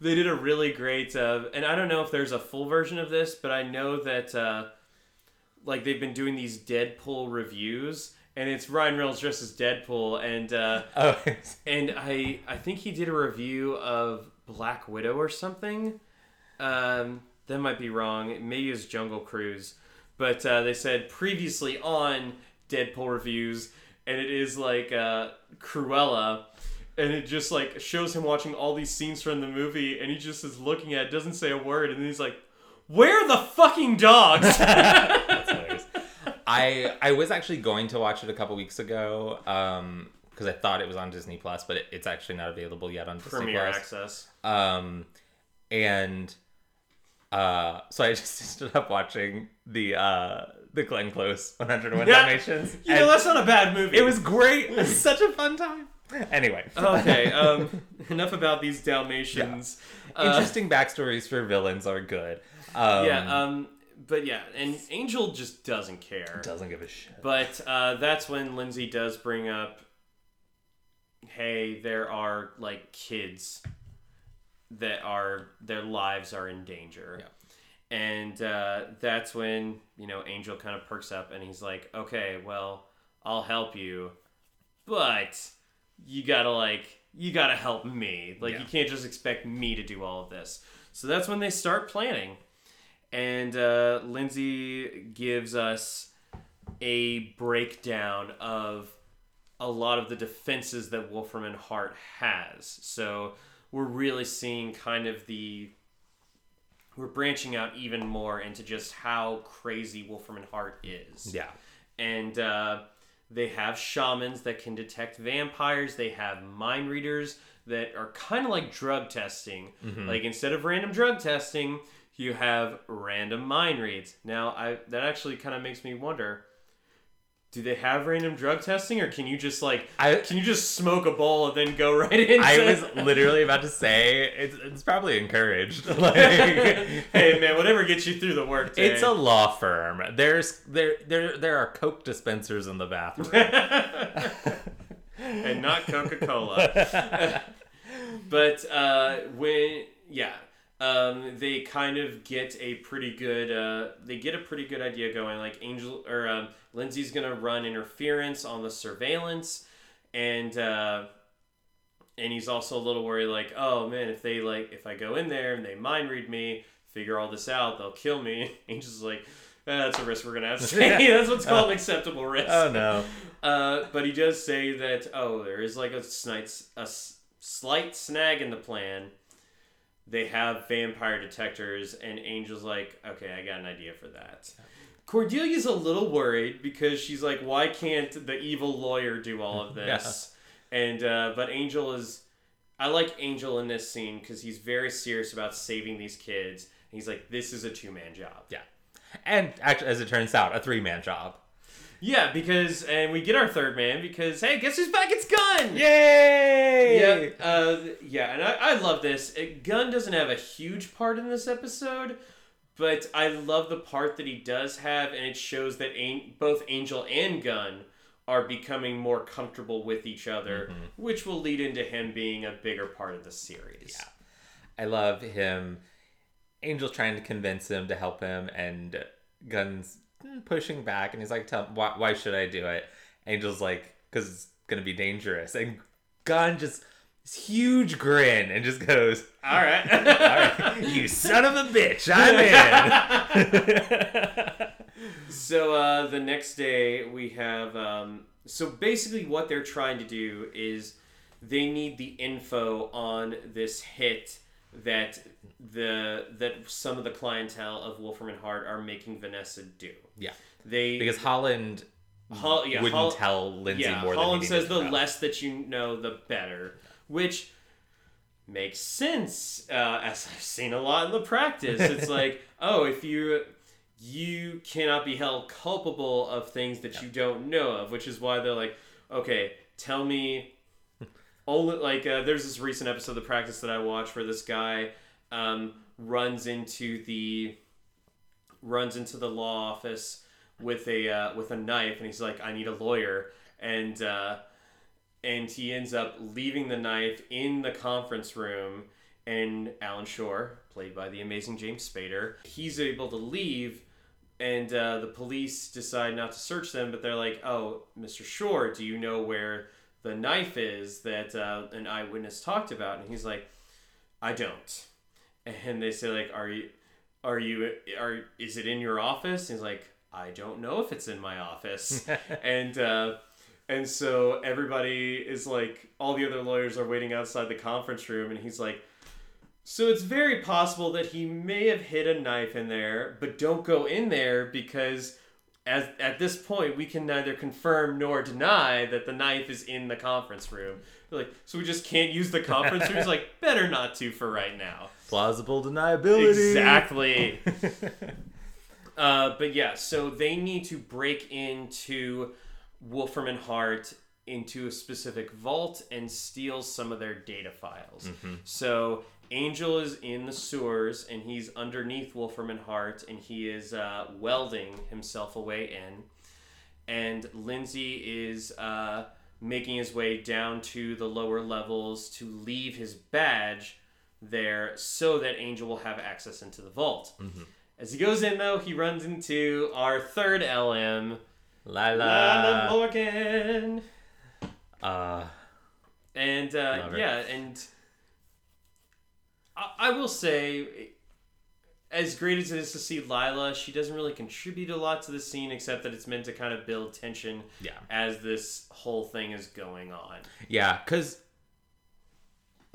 Speaker 1: they did a really great uh and i don't know if there's a full version of this but i know that uh like they've been doing these deadpool reviews and it's ryan reynolds dressed as deadpool and uh
Speaker 2: oh,
Speaker 1: and i i think he did a review of black widow or something. Um that might be wrong. Maybe it was jungle cruise. But uh, they said previously on deadpool reviews and it is like uh, Cruella, and it just like shows him watching all these scenes from the movie, and he just is looking at, it, doesn't say a word, and then he's like, "Where are the fucking dogs?"
Speaker 2: I I was actually going to watch it a couple weeks ago um because I thought it was on Disney Plus, but it, it's actually not available yet on Disney
Speaker 1: Premier
Speaker 2: Plus.
Speaker 1: access.
Speaker 2: Um, and uh, so I just ended up watching the uh the Glenn Close 101
Speaker 1: Yeah.
Speaker 2: Dalmatians.
Speaker 1: You know, that's not a bad movie.
Speaker 2: it was great. It was such a fun time. Anyway,
Speaker 1: okay. Um, enough about these Dalmatians. Uh,
Speaker 2: interesting backstories for villains are good. Um,
Speaker 1: yeah. Um, but yeah, and Angel just doesn't care.
Speaker 2: doesn't give a shit.
Speaker 1: But uh, that's when Lindsay does bring up, hey, there are like kids that are their lives are in danger.
Speaker 2: Yeah.
Speaker 1: And uh, that's when you know Angel kind of perks up and he's like, okay, well, I'll help you, but you gotta like you gotta help me. Like
Speaker 2: Yeah.
Speaker 1: you can't just expect me to do all of this. So that's when they start planning. And uh, Lindsay gives us a breakdown of a lot of the defenses that Wolfram and Hart has. So we're really seeing kind of the we're branching out even more into just how crazy Wolfram and Hart is.
Speaker 2: Yeah.
Speaker 1: And uh, they have shamans that can detect vampires. They have mind readers that are kind of like drug testing. Like instead of random drug testing, you have random mind reads. Now, I that actually kind of makes me wonder. Do they have random drug testing, or can you just like
Speaker 2: I-
Speaker 1: can you just smoke a bowl and then go right into?
Speaker 2: I was literally about to say it's, it's probably encouraged. Like,
Speaker 1: hey man, whatever gets you through the work day.
Speaker 2: it's a law firm. There's there there there are coke dispensers in the bathroom.
Speaker 1: and not Coca Cola. but uh, when yeah, um, they kind of get a pretty good uh, they get a pretty good idea going. Like Angel or um, Lindsay's gonna run interference on the surveillance, and uh, and he's also a little worried like, oh man, if they like if I go in there and they mind read me, figure all this out, they'll kill me. Angel's like. "Eh, that's a risk we're gonna have to take. that's what's called an acceptable risk.
Speaker 2: oh no.
Speaker 1: Uh, but he does say that oh, there is like a slight a s- slight snag in the plan. They have vampire detectors, and Angel's like, okay, I got an idea for that. Cordelia's a little worried because she's like, why can't the evil lawyer do all of this? And uh, but Angel is, I like Angel in this scene because he's very serious about saving these kids. And he's like, this is a two man job.
Speaker 2: Yeah. And actually, as it turns out, a three man job.
Speaker 1: Yeah, because and we get our third man because hey, guess who's back? It's Gunn.
Speaker 2: Yay!
Speaker 1: Yeah, uh, yeah, and I, I love this. It, Gunn doesn't have a huge part in this episode, but I love the part that he does have, and it shows that An- both Angel and Gunn are becoming more comfortable with each other, which will lead into him being a bigger part of the series. Yeah.
Speaker 2: I love him. Angel's trying to convince him to help him, and Gunn's pushing back, and he's like, "Tell why, why should I do it?" Angel's like, "Cause it's gonna be dangerous," and Gunn just this huge grin and just goes,
Speaker 1: All right.
Speaker 2: "All right, you son of a bitch, I'm in."
Speaker 1: So uh, the next day we have. Um, so basically, what they're trying to do is they need the info on this hit that the that some of the clientele of Wolfram and Hart are making Vanessa do.
Speaker 2: yeah,
Speaker 1: They
Speaker 2: because Holland
Speaker 1: Hol- yeah,
Speaker 2: wouldn't
Speaker 1: Hol-
Speaker 2: tell Lindsay
Speaker 1: yeah,
Speaker 2: more
Speaker 1: Holland
Speaker 2: than he
Speaker 1: says the
Speaker 2: know.
Speaker 1: less that you know, the better, which makes sense uh, as I've seen a lot in the practice. It's like, oh, if you you cannot be held culpable of things that you don't know of, which is why they're like, okay, tell me. Only like uh, there's this recent episode of the practice that I watched where this guy um, runs into the runs into the law office with a uh, with a knife, and he's like, "I need a lawyer," and uh, and he ends up leaving the knife in the conference room. And Alan Shore, played by the amazing James Spader, he's able to leave, and uh, the police decide not to search them, but they're like, "Oh, Mr. Shore, do you know where the knife is that uh, an eyewitness talked about?" And he's like, "I don't." And they say like, "Are you, are you, are is it in your office?" And he's like, "I don't know if it's in my office." and uh, and so everybody is like, all the other lawyers are waiting outside the conference room, and he's like. So it's very possible that he may have hid a knife in there, but don't go in there because as at this point we can neither confirm nor deny that the knife is in the conference room. They're like, so we just can't use the conference room. It's like better not to for right now.
Speaker 2: Plausible deniability.
Speaker 1: Exactly. uh, but yeah, so they need to break into Wolfram and Hart into a specific vault and steal some of their data files. So Angel is in the sewers and he's underneath Wolfram and Hart and he is uh, welding himself away in. And Lindsay is uh, making his way down to the lower levels to leave his badge there so that Angel will have access into the vault. As he goes in, though, he runs into our third LM, Lana
Speaker 2: Lila.
Speaker 1: Morgan.
Speaker 2: Uh,
Speaker 1: And uh, yeah, and I, I will say, as great as it is to see Lila, she doesn't really contribute a lot to the scene except that it's meant to kind of build tension
Speaker 2: yeah.
Speaker 1: as this whole thing is going on.
Speaker 2: Yeah, because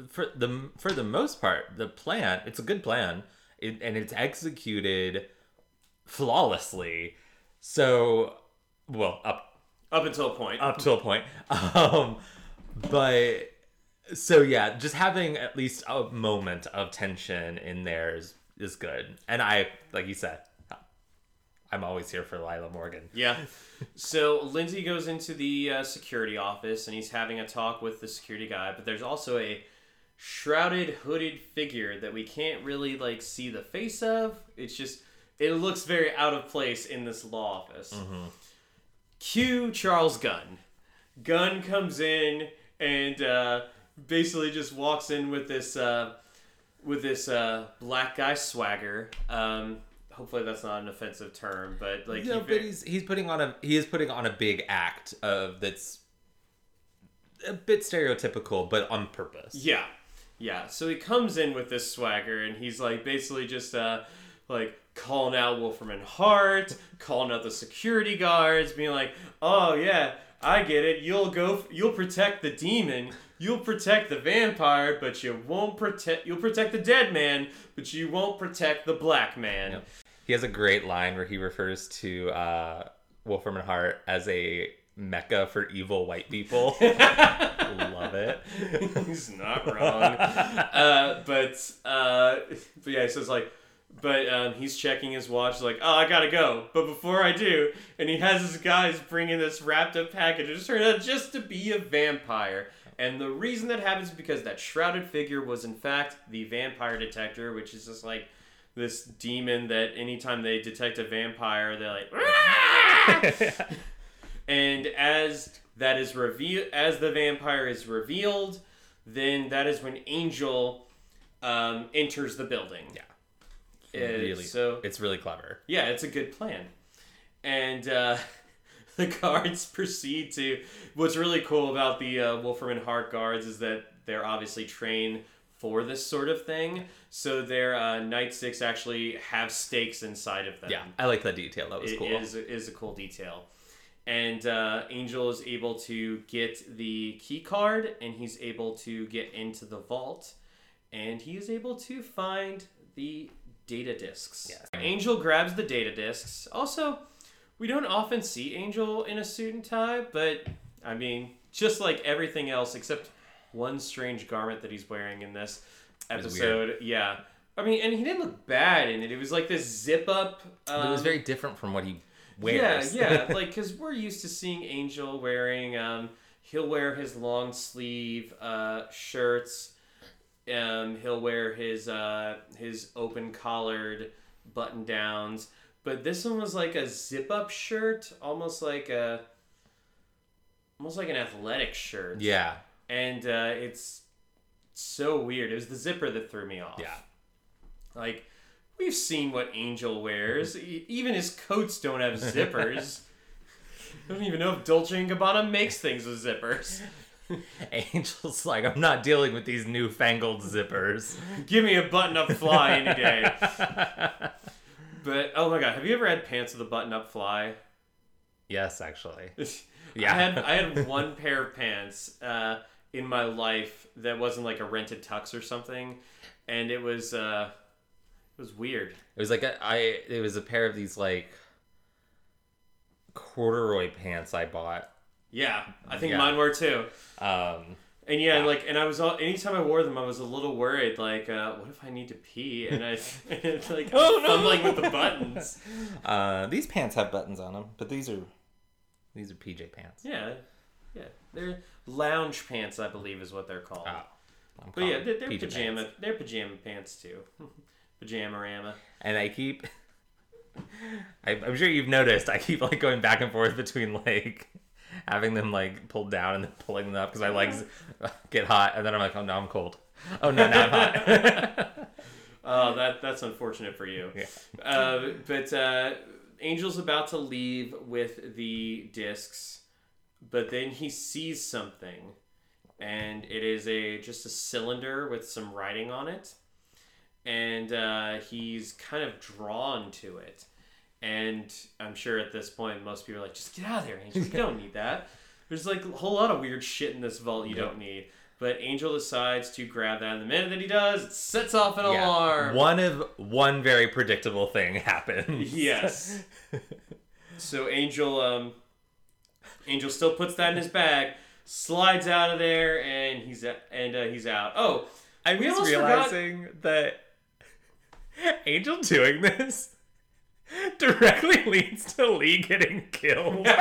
Speaker 2: for the for the most part, the plan it's a good plan, it, and it's executed flawlessly. So, well, up
Speaker 1: Up until a point.
Speaker 2: up to a point. Um, but so yeah, just having at least a moment of tension in there is is good. And I, like you said, I'm always here for Lila Morgan.
Speaker 1: Yeah. So Lindsay goes into the uh, security office and he's having a talk with the security guy, but there's also a shrouded, hooded figure that we can't really like see the face of. It's just it looks very out of place in this law office. Cue Charles Gunn. Gunn comes in and uh, basically just walks in with this uh, with this uh, black guy swagger. Um, hopefully that's not an offensive term, but like
Speaker 2: No,
Speaker 1: he
Speaker 2: but he's he's putting on a he is putting on a big act of that's a bit stereotypical, but on purpose.
Speaker 1: Yeah. Yeah. So he comes in with this swagger and he's like basically just uh like calling out Wolfram and Hart, calling out the security guards, being like, "Oh yeah, I get it. You'll go you'll protect the demon. You'll protect the vampire, but you won't protect you'll protect the dead man, but you won't protect the black man."
Speaker 2: Yep. He has a great line where he refers to uh, Wolfram and Hart as a mecca for evil white people. Love it.
Speaker 1: He's not wrong. uh, but uh, but yeah, so it's like, but um, he's checking his watch. Like, oh, I gotta go. But before I do, and he has his guys bringing this wrapped up package. It just turned out just to be a vampire. And the reason that happens is because that shrouded figure was in fact the vampire detector, which is just like this demon that anytime they detect a vampire, they're like. And as that is revealed, as the vampire is revealed, then that is when Angel um, enters the building.
Speaker 2: Yeah.
Speaker 1: Uh,
Speaker 2: really,
Speaker 1: so
Speaker 2: it's really clever.
Speaker 1: yeah, it's a good plan. And uh, the guards proceed to. What's really cool about the uh, Wolfram and Hart guards is that they're obviously trained for this sort of thing. So their uh, nightsticks actually have stakes inside of them.
Speaker 2: Yeah, I like that detail. That was
Speaker 1: It
Speaker 2: cool.
Speaker 1: is is a cool detail. And uh, Angel is able to get the key card, and he's able to get into the vault, and he is able to find the data discs.
Speaker 2: Yes.
Speaker 1: Angel grabs the data discs. Also, we don't often see Angel in a suit and tie, but I mean, just like everything else, except one strange garment that he's wearing in this episode. Yeah. I mean, and he didn't look bad in it. It was like this zip up. Um,
Speaker 2: it was very different from what he wears.
Speaker 1: Yeah, yeah. like, because we're used to seeing Angel wearing, um, he'll wear his long sleeve uh, shirts. Um, he'll wear his uh, his open collared button downs. But this one was like a zip up shirt, almost like a almost like an athletic shirt.
Speaker 2: yeah,
Speaker 1: And uh, it's so weird. It was the zipper that threw me off.
Speaker 2: yeah.
Speaker 1: Like, we've seen what Angel wears. Even his coats don't have zippers. I don't even know if Dolce and Gabbana makes things with zippers.
Speaker 2: Angel's like, I'm not dealing with these newfangled zippers.
Speaker 1: Give me a button-up fly any day. But oh my god, have you ever had pants with a button-up fly?
Speaker 2: yes, actually.
Speaker 1: Yeah, I had I had one pair of pants uh, in my life that wasn't like a rented tux or something, and it was uh, it was weird.
Speaker 2: It was like a, I. It was a pair of these like corduroy pants I bought.
Speaker 1: Yeah, I think
Speaker 2: Yeah.
Speaker 1: mine were too.
Speaker 2: Um,
Speaker 1: And yeah,
Speaker 2: Yeah.
Speaker 1: like, and I was all anytime I wore them, I was a little worried. Like, uh, what if I need to pee? And I, it's like,
Speaker 2: Oh, no.
Speaker 1: I'm like with the buttons.
Speaker 2: uh, these pants have buttons on them, but these are these are PJ pants.
Speaker 1: Yeah, yeah, they're lounge pants, I believe, is what they're called.
Speaker 2: I'm
Speaker 1: but yeah, they're, they're pajama,
Speaker 2: pants.
Speaker 1: they're pajama pants too. Pajama-rama.
Speaker 2: And I keep. I, I'm sure you've noticed. I keep like going back and forth between like having them like pulled down and then pulling them up because my legs get hot, and then I'm like, oh no, I'm cold. Oh no, now I'm hot.
Speaker 1: Oh, that that's unfortunate for you.
Speaker 2: Yeah.
Speaker 1: Uh, but uh, Angel's about to leave with the discs, but then he sees something, and it is a just a cylinder with some writing on it, and uh, he's kind of drawn to it. And I'm sure at this point most people are like, just get out of there, Angel. You don't need that. There's like a whole lot of weird shit in this vault you
Speaker 2: Yep.
Speaker 1: don't need. But Angel decides to grab that, and the minute that he does, it sets off an
Speaker 2: Yeah.
Speaker 1: alarm.
Speaker 2: One of one very predictable thing happens.
Speaker 1: Yes. so Angel, um, Angel still puts that in his bag, slides out of there, and he's and uh, he's out. Oh,
Speaker 2: I'm just
Speaker 1: almost forgot-
Speaker 2: realizing that Angel doing this directly leads to Lee getting killed.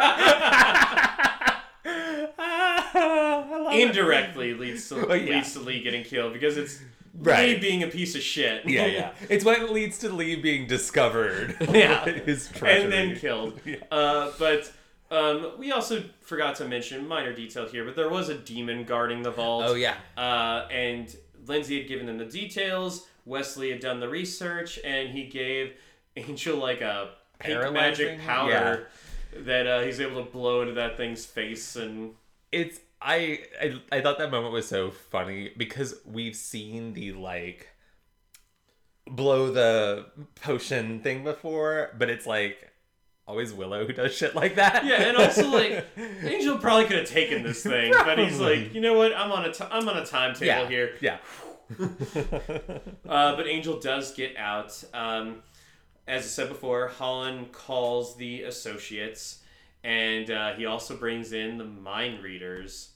Speaker 2: I love it.
Speaker 1: indirectly leads to
Speaker 2: yeah.
Speaker 1: leads to Lee getting killed because it's
Speaker 2: Right.
Speaker 1: Lee being a piece of shit.
Speaker 2: Yeah, yeah. It's what leads to Lee being discovered.
Speaker 1: Yeah.
Speaker 2: His
Speaker 1: and then killed.
Speaker 2: Yeah.
Speaker 1: Uh, but um, we also forgot to mention minor detail here, but there was a demon guarding the vault.
Speaker 2: Oh yeah.
Speaker 1: Uh, and Lindsay had given them the details. Wesley had done the research, and he gave Angel like a pink magic powder that uh, he's able to blow into that thing's face. And
Speaker 2: It's I, I I thought that moment was so funny because we've seen the like blow the potion thing before, but it's like always Willow who does shit like that.
Speaker 1: yeah, and also like Angel probably could have taken this thing, but he's like, you know what? I'm on a t- I'm on a timetable
Speaker 2: yeah,
Speaker 1: here.
Speaker 2: Yeah.
Speaker 1: Uh, but Angel does get out. Um, as I said before, Holland calls the associates, and uh, he also brings in the mind readers.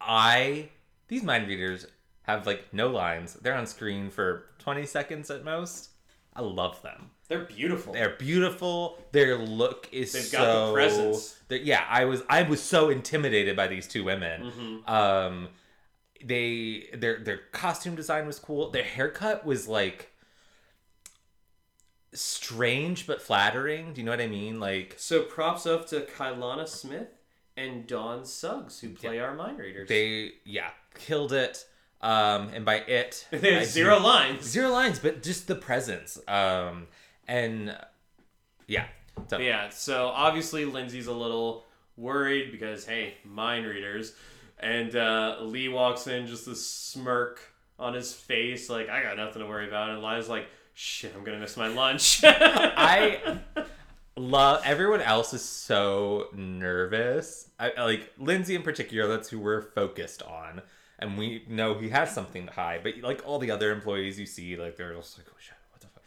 Speaker 2: I these mind readers have like no lines. They're on screen for 20 seconds at most. I love them.
Speaker 1: They're beautiful.
Speaker 2: They're beautiful. Their look is
Speaker 1: They've
Speaker 2: so
Speaker 1: got the presence.
Speaker 2: Yeah, I was I was so intimidated by these two women.
Speaker 1: Mhm.
Speaker 2: Um, they their their costume design was cool. Their haircut was like strange but flattering. Do you know what I mean? Like
Speaker 1: So props up to Kailana Smith and Don Suggs who play our mind readers.
Speaker 2: they yeah killed it. Um, and by it,
Speaker 1: zero
Speaker 2: do-
Speaker 1: lines.
Speaker 2: zero lines, but just the presence. Um, and yeah, so,
Speaker 1: Yeah, so obviously Lindsay's a little worried because hey, mind readers, and uh, Lee walks in just a smirk on his face, like I got nothing to worry about, and Lila's like, shit, I'm gonna miss my lunch.
Speaker 2: I love everyone else is so nervous. I like Lindsay in particular. That's who we're focused on, and we know he has something to hide. But like all the other employees you see, like they're just like, oh shit, what the fuck.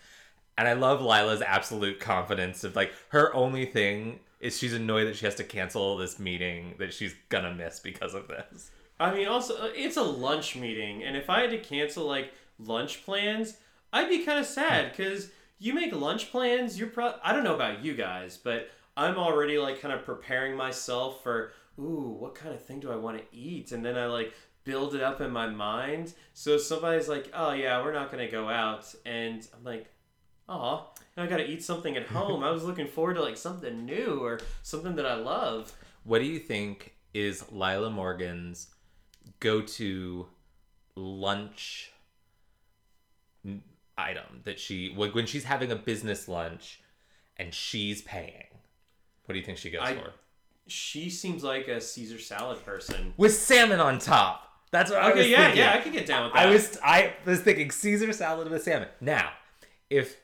Speaker 2: And I love Lila's absolute confidence of like her only thing is she's annoyed that she has to cancel this meeting that she's gonna miss because of this.
Speaker 1: I mean, also uh, it's a lunch meeting, and if I had to cancel like lunch plans, I'd be kind of sad hmm. because you make lunch plans. You're pro. I don't know about you guys, but I'm already like kind of preparing myself for ooh, what kind of thing do I want to eat, and then I like build it up in my mind. So somebody's like, oh yeah, we're not gonna go out, and I'm like, oh, I gotta eat something at home. I was looking forward to like something new or something that I love.
Speaker 2: What do you think is Lila Morgan's go to lunch item that she like when she's having a business lunch and she's paying? What do you think she goes
Speaker 1: I-
Speaker 2: for?
Speaker 1: She seems like a Caesar salad person.
Speaker 2: With salmon on top. That's what I was
Speaker 1: Okay, yeah,
Speaker 2: thinking.
Speaker 1: yeah, I could get down with that.
Speaker 2: I was I was thinking Caesar salad with salmon. Now, if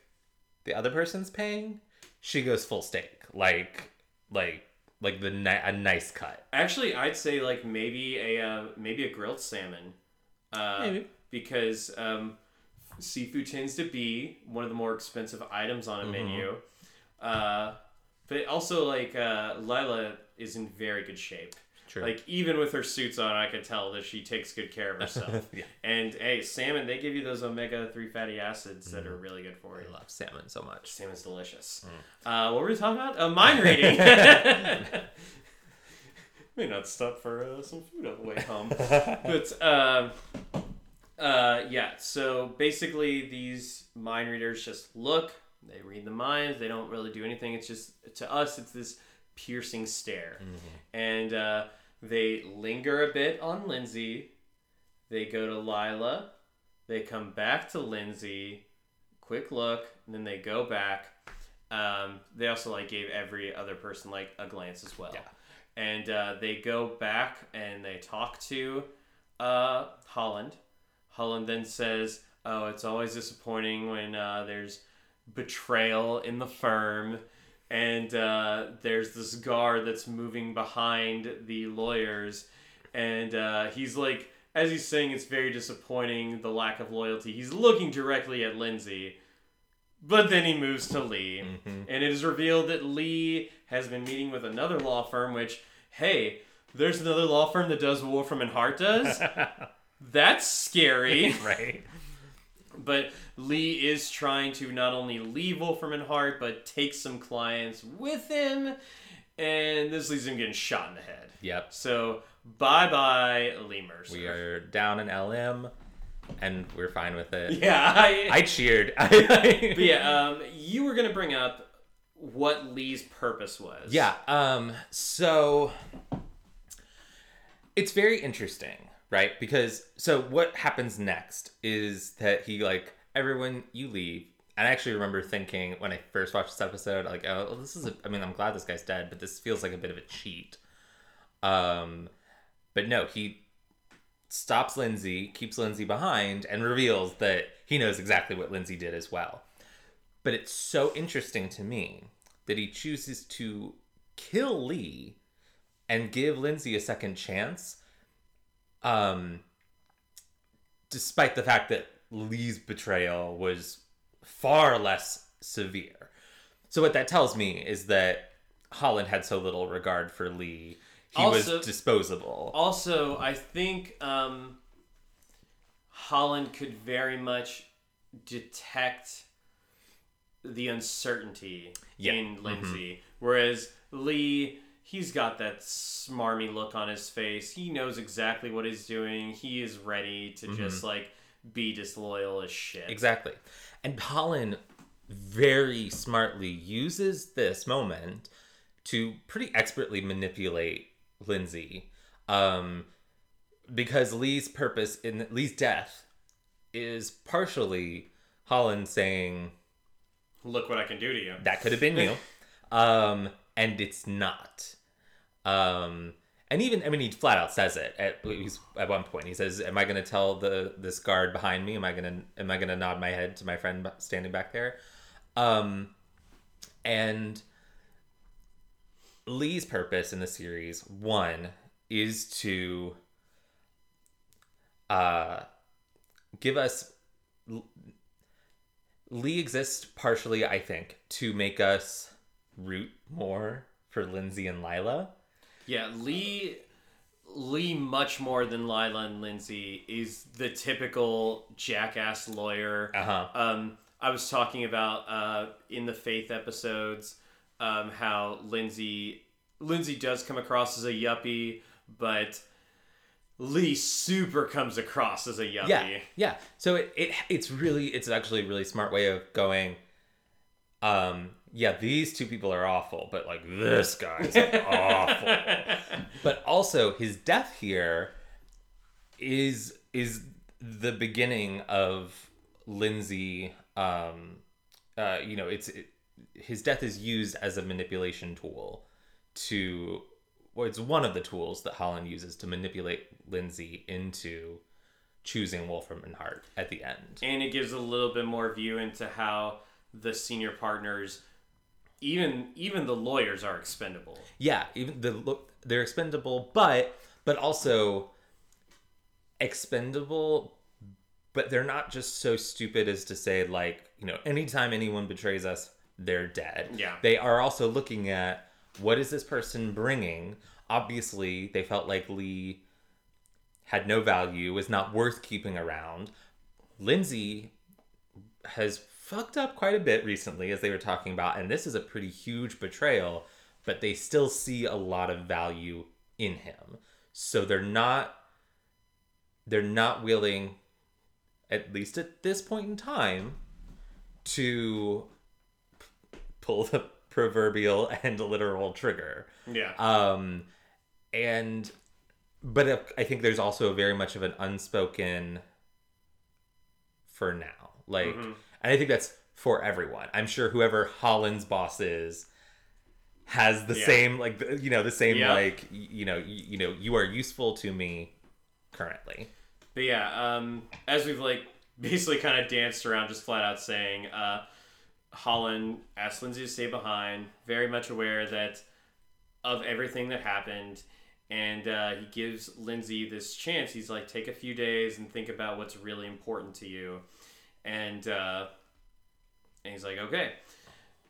Speaker 2: the other person's paying, she goes full steak, like like like the ni- a nice cut.
Speaker 1: Actually, I'd say like maybe a uh, maybe a grilled salmon, uh,
Speaker 2: Maybe.
Speaker 1: because um, seafood tends to be one of the more expensive items on a
Speaker 2: Mm-hmm.
Speaker 1: menu. Uh, but also, like uh, Lila is in very good shape.
Speaker 2: True.
Speaker 1: Like even with her suits on, I could tell that she takes good care of herself.
Speaker 2: Yeah.
Speaker 1: And hey, salmon, they give you those omega three fatty acids that are really good for you.
Speaker 2: I love salmon so much.
Speaker 1: Salmon's delicious.
Speaker 2: Mm.
Speaker 1: Uh, what were we talking about? Uh, mind reading. May not stop for uh, some food on the way home. but um, uh, yeah, so basically, these mind readers just look, they read the minds, they don't really do anything. It's just, to us, it's this piercing stare. And uh, they linger a bit on Lindsay. They go to Lila. They come back to Lindsay. Quick look, and then they go back. Um, they also like gave every other person like a glance as well.
Speaker 2: Yeah.
Speaker 1: And uh, they go back and they talk to uh, Holland. Holland then says, "Oh, it's always disappointing when uh, there's betrayal in the firm." And uh, there's this guard that's moving behind the lawyers, and uh, he's like, as he's saying, it's very disappointing the lack of loyalty. He's looking directly at Lindsay, but then he moves to Lee, and it is revealed that Lee has been meeting with another law firm. Which, hey, there's another law firm that does what Wolfram and Hart does. That's scary.
Speaker 2: right.
Speaker 1: But Lee is trying to not only leave Wolfram and Hart, but take some clients with him, and this leaves him getting shot in the head.
Speaker 2: Yep.
Speaker 1: So bye bye, Lee Mercer.
Speaker 2: We are down in LM, and we're fine with it.
Speaker 1: Yeah, I,
Speaker 2: I cheered.
Speaker 1: but yeah. Um, you were gonna bring up what Lee's purpose was.
Speaker 2: Yeah. Um. So it's very interesting, right? Because so what happens next is that he like everyone you leave. And I actually remember thinking when I first watched this episode, like, oh, this is. A, I mean, I'm glad this guy's dead, but this feels like a bit of a cheat. Um, but no, he stops Lindsay, keeps Lindsay behind, and reveals that he knows exactly what Lindsay did as well. But it's so interesting to me that he chooses to kill Lee and give Lindsay a second chance. Um, despite the fact that Lee's betrayal was far less severe. So what that tells me is that Holland had so little regard for Lee. He
Speaker 1: Also-
Speaker 2: was disposable.
Speaker 1: Also, I think um, Holland could very much detect the uncertainty
Speaker 2: Yeah.
Speaker 1: in Lindsay, whereas Lee, he's got that smarmy look on his face. He knows exactly what he's doing. He is ready to just like be disloyal as shit.
Speaker 2: Exactly. And Holland very smartly uses this moment to pretty expertly manipulate Lindsay. Um, because Lee's purpose in Lee's death is partially Holland saying,
Speaker 1: Look what I can do to you.
Speaker 2: that could have been you. um, and it's not. Um, and even I mean, he flat out says it at at one point. He says, "Am I going to tell the this guard behind me? Am I going to am I going to nod my head to my friend standing back there?" Um, and Lee's purpose in the series one is to uh give us Lee exists partially, I think, to make us root more for Lindsay and Lila.
Speaker 1: Yeah, Lee Lee, much more than Lila and Lindsay, is the typical jackass lawyer.
Speaker 2: Uh-huh.
Speaker 1: Um, I was talking about uh, in the Faith episodes um, how Lindsay Lindsay does come across as a yuppie, but Lee super comes across as a yuppie.
Speaker 2: Yeah, yeah. So it, it it's really it's actually a really smart way of going. Um, yeah, these two people are awful, but like this guy's awful. But also his death here is is the beginning of Lindsay. Um, uh, you know, it's it, his death is used as a manipulation tool to. Well, it's one of the tools that Holland uses to manipulate Lindsay into choosing Wolfram and Hart at the end.
Speaker 1: and it gives a little bit more view into how the senior partners even even the lawyers are expendable
Speaker 2: Yeah, even the they're expendable, but but also expendable, but they're not just so stupid as to say like you know anytime anyone betrays us, they're dead.
Speaker 1: Yeah.
Speaker 2: they are also looking at what is this person bringing. Obviously, they felt like Lee had no value, was not worth keeping around. Lindsay has fucked up quite a bit recently, as they were talking about, and this is a pretty huge betrayal, but they still see a lot of value in him. So they're not they're not willing, at least at this point in time, to p- pull the proverbial and literal trigger.
Speaker 1: yeah
Speaker 2: Um, and but I think there's also very much of an unspoken for now. Like,
Speaker 1: Mm-hmm.
Speaker 2: And I think that's for everyone. I'm sure whoever Holland's boss is has the
Speaker 1: Yeah.
Speaker 2: same like you know the same
Speaker 1: Yeah.
Speaker 2: like you know you, you know you are useful to me currently.
Speaker 1: but yeah um as we've like basically kind of danced around just flat out saying uh holland asked lindsay to stay behind very much aware that of everything that happened and uh, he gives lindsay this chance he's like take a few days and think about what's really important to you and uh, and he's like okay.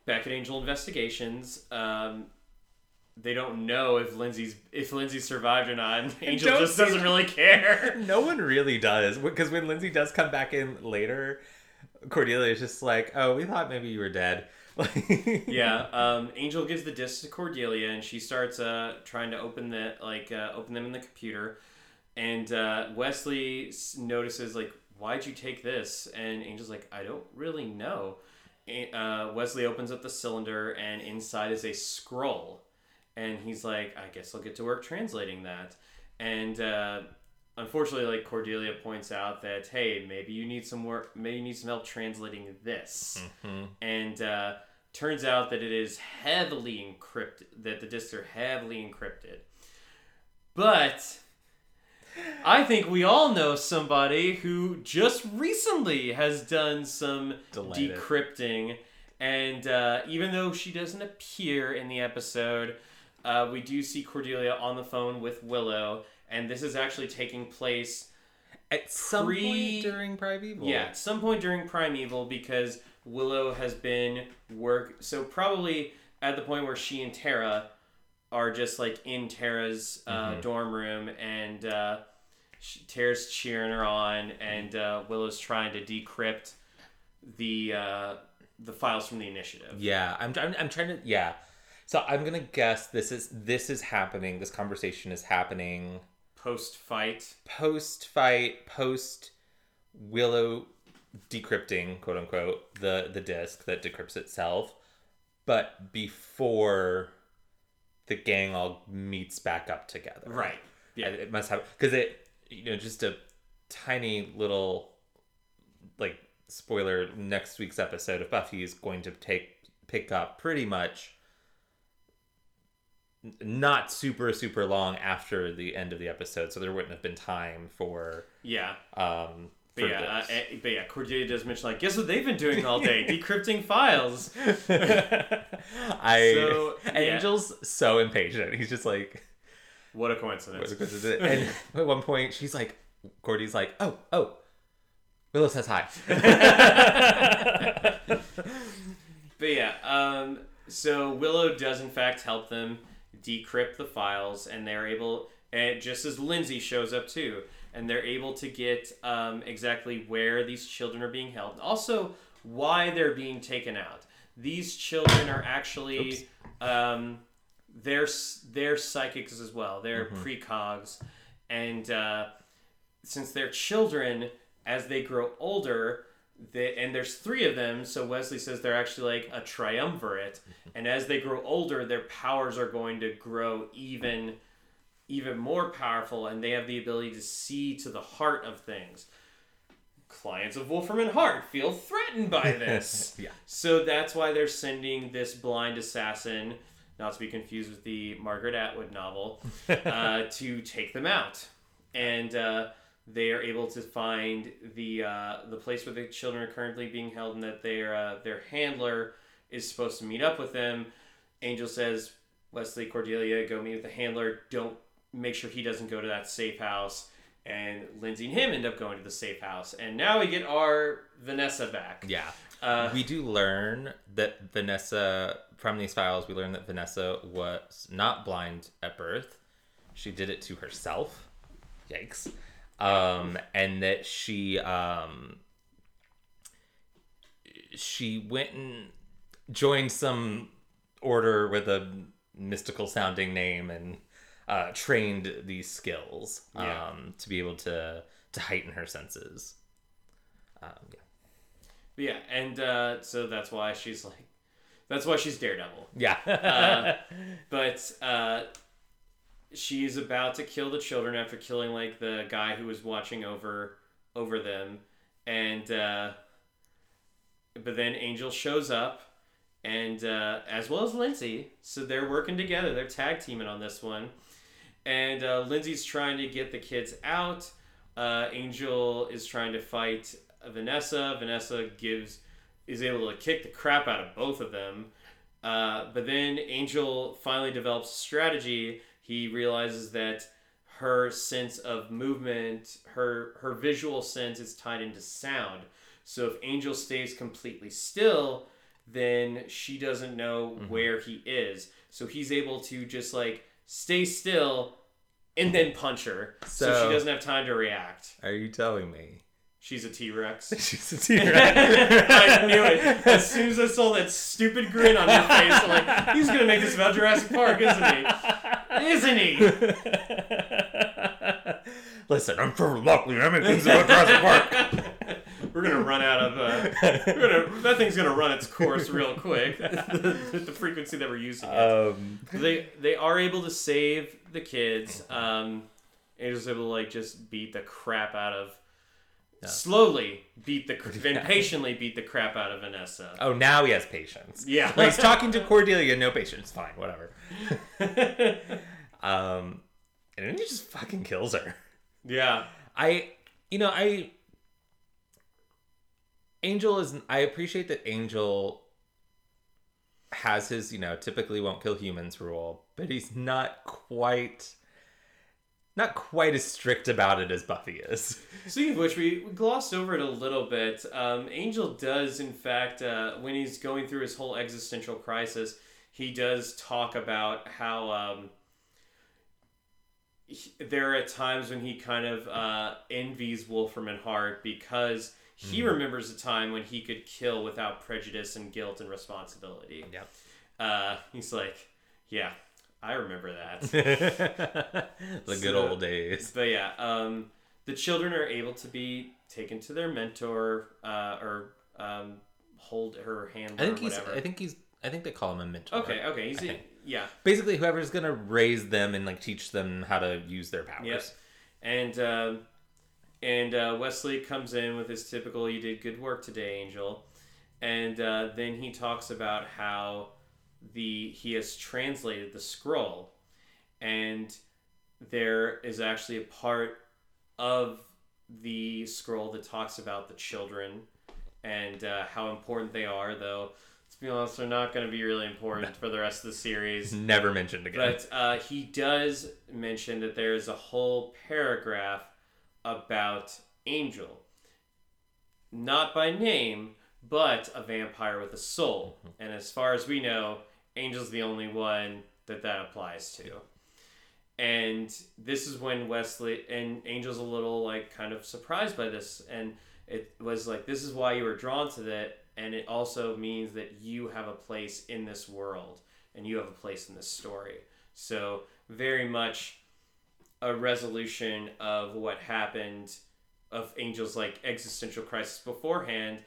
Speaker 1: Back at angel investigations um, they don't know if lindsay's if lindsay survived or not angel just doesn't really care.
Speaker 2: No one really does because when Lindsay does come back in later, Cordelia is just like, "Oh, we thought maybe you were dead."
Speaker 1: yeah um, angel gives the disc to cordelia and she starts uh, trying to open the like uh, open them in the computer. And uh, wesley notices like why'd you take this? And angel's like i don't really know. Uh, wesley opens up the cylinder and inside is a scroll. And he's like i guess i'll get to work translating that. And uh, unfortunately like cordelia points out that hey maybe you need some work maybe you need some help translating this. And uh, turns out that it is heavily encrypted that the discs are heavily encrypted. But i think we all know somebody who just recently has done some
Speaker 2: Delighted.
Speaker 1: decrypting and uh, even though she doesn't appear in the episode uh, we do see cordelia on the phone with willow and this is actually taking place
Speaker 2: At some
Speaker 1: Pre-
Speaker 2: point during Primeval,
Speaker 1: yeah, at some point during Primeval because Willow has been work. So probably at the point where she and Tara are just like in Tara's uh, dorm room and uh, she, Tara's cheering her on and uh, Willow's trying to decrypt the uh, the files from the initiative.
Speaker 2: yeah. I'm, I'm, I'm trying to, yeah. So I'm gonna guess this is this is happening. This conversation is happening
Speaker 1: Post fight.
Speaker 2: post fight, post Willow decrypting, quote unquote, the the disk that decrypts itself, but before the gang all meets back up together.
Speaker 1: Right.
Speaker 2: Yeah, it must have because it you know just a tiny little like spoiler. Next week's episode of Buffy is going to take pick up pretty much not super super long after the end of the episode, so there wouldn't have been time for
Speaker 1: Yeah.
Speaker 2: um
Speaker 1: But yeah, uh, eh, but yeah, Cordelia does mention like, guess what they've been doing all day? Decrypting files.
Speaker 2: I
Speaker 1: So, yeah.
Speaker 2: Angel's so impatient. He's just like.
Speaker 1: What a coincidence.
Speaker 2: What is it? And at one point, she's like, Cordy's like, oh, oh, Willow says hi.
Speaker 1: But yeah, um, so Willow does in fact help them decrypt the files, and they're able. and just as Lindsay shows up too, and they're able to get um, exactly where these children are being held, also why they're being taken out. These children are actually um, they're they're psychics as well. They're precogs, and uh, since they're children, as they grow older, they, and there's three of them, so Wesley says they're actually like a triumvirate, and as they grow older, their powers are going to grow even even more powerful, and they have the ability to see to the heart of things. Clients of Wolfram and Hart feel threatened by this.
Speaker 2: Yeah.
Speaker 1: So that's why they're sending this blind assassin, not to be confused with the Margaret Atwood novel, uh, to take them out. And uh, they are able to find the uh, the place where the children are currently being held, and that their uh, their handler is supposed to meet up with them. Angel says, "Wesley Cordelia, go meet with the handler. Don't make sure he doesn't go to that safe house." And Lindsay and him end up going to the safe house, and now we get our Vanessa back.
Speaker 2: Yeah.
Speaker 1: Uh,
Speaker 2: we do learn that Vanessa, from these files, we learn that Vanessa was not blind at birth. She did it to herself. Yikes. Um, and that she, um, she went and joined some order with a mystical sounding name and uh, trained these skills um,
Speaker 1: Yeah.
Speaker 2: to be able to to heighten her senses. Um, yeah.
Speaker 1: Yeah, and uh, so that's why she's like, that's why she's Daredevil.
Speaker 2: Yeah.
Speaker 1: Uh, But uh, she's about to kill the children after killing like the guy who was watching over over them, and uh, but then Angel shows up, and uh, as well as Lindsay, so they're working together. They're tag teaming on this one, and uh, Lindsay's trying to get the kids out. Uh, Angel is trying to fight Vanessa. Vanessa gives is able to kick the crap out of both of them. Uh, but then Angel finally develops a strategy. He realizes that her sense of movement, her her visual sense is tied into sound. So if Angel stays completely still, then she doesn't know mm-hmm. where he is. So he's able to just like stay still and then punch her. So,
Speaker 2: So-
Speaker 1: she doesn't have time to react.
Speaker 2: Are you telling me?
Speaker 1: She's a T Rex.
Speaker 2: She's a T-Rex.
Speaker 1: I knew it. As soon as I saw that stupid grin on her face, I'm like, he's gonna make this about Jurassic Park, isn't he? Isn't he?
Speaker 2: Listen, I'm Trevor Lockley. I make things about Jurassic Park.
Speaker 1: We're gonna run out of. Uh, we're gonna, that thing's gonna run its course real quick. the, the frequency that we're using. It.
Speaker 2: Um,
Speaker 1: they they are able to save the kids. Um, Angel's able to like just beat the crap out of. Slowly beat the and patiently beat the crap out of Vanessa.
Speaker 2: oh, now he has patience.
Speaker 1: Yeah.
Speaker 2: When he's talking to Cordelia, no patience. Fine, whatever. Um, and then he just fucking kills her.
Speaker 1: yeah.
Speaker 2: I, you know, I. Angel is. I appreciate that Angel has his, you know, typically won't kill humans rule, but he's not quite. Not quite as strict about it as Buffy is.
Speaker 1: Speaking of which, we, we glossed over it a little bit. Um, Angel does, in fact, uh, when he's going through his whole existential crisis, he does talk about how um, he- there are times when he kind of uh, envies Wolfram and Hart because he remembers a time when he could kill without prejudice and guilt and responsibility.
Speaker 2: Yeah.
Speaker 1: Uh, he's like, yeah, I remember that.
Speaker 2: the good old days.
Speaker 1: But yeah, um, the children are able to be taken to their mentor uh, or um, hold her hand
Speaker 2: I think he's. I think he's. I think they call him a mentor.
Speaker 1: okay, okay, he's
Speaker 2: think.
Speaker 1: yeah,
Speaker 2: Basically, whoever's gonna raise them and like teach them how to use their powers.
Speaker 1: yep. And um and uh, Wesley comes in with his typical "You did good work today, Angel," and uh, then he talks about how the he has translated the scroll, and there is actually a part of the scroll that talks about the children and uh, how important they are. Though, to be honest, they're not going to be really important for the rest of the series.
Speaker 2: Never mentioned again.
Speaker 1: But uh, he does mention that there is a whole paragraph about Angel. Not by name, but a vampire with a soul. Mm-hmm. And as far as we know, Angel's the only one that that applies to. and this is when Wesley and Angel's a little like kind of surprised by this, and it was like this is why you were drawn to that, and it also means that you have a place in this world, and you have a place in this story. So very much a resolution of what happened of Angel's like existential crisis beforehand.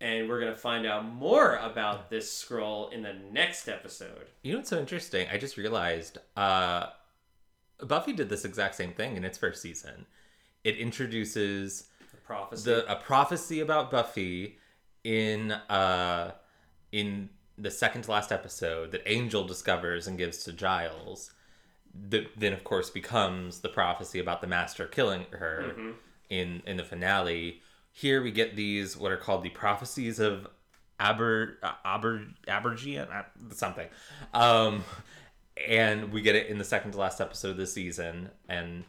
Speaker 1: And we're gonna find out more about this scroll in the next episode.
Speaker 2: You know what's so interesting? I just realized uh, Buffy did this exact same thing in its first season. It introduces
Speaker 1: The prophecy.
Speaker 2: the a prophecy about Buffy in uh in the second to last episode that Angel discovers and gives to Giles. That then of course becomes the prophecy about the Master killing her in in the finale. Here we get these what are called the prophecies of Aber uh, Aber Aberjian uh, something. Um and we get it in the second to last episode of this season and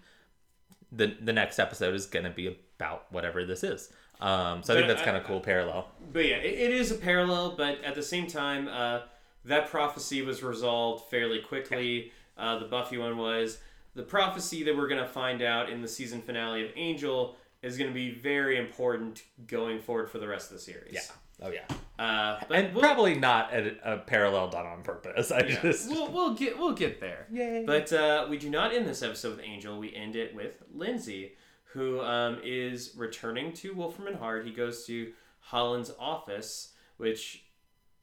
Speaker 2: the the next episode is going to be about whatever this is. Um, so I think that's kind of cool parallel.
Speaker 1: But yeah, it, it is a parallel, but at the same time, uh, that prophecy was resolved fairly quickly. Uh, the Buffy one was. The prophecy that we're going to find out in the season finale of Angel is going to be very important going forward for the rest of the series.
Speaker 2: Yeah. Oh yeah.
Speaker 1: Uh, but
Speaker 2: And
Speaker 1: we'll,
Speaker 2: probably not a, a parallel done on purpose. I
Speaker 1: yeah,
Speaker 2: just
Speaker 1: we'll, we'll get we'll get there.
Speaker 2: Yay.
Speaker 1: But uh, we do not end this episode with Angel. We end it with Lindsay, who um, is returning to Wolfram and Hart. He goes to Holland's office, which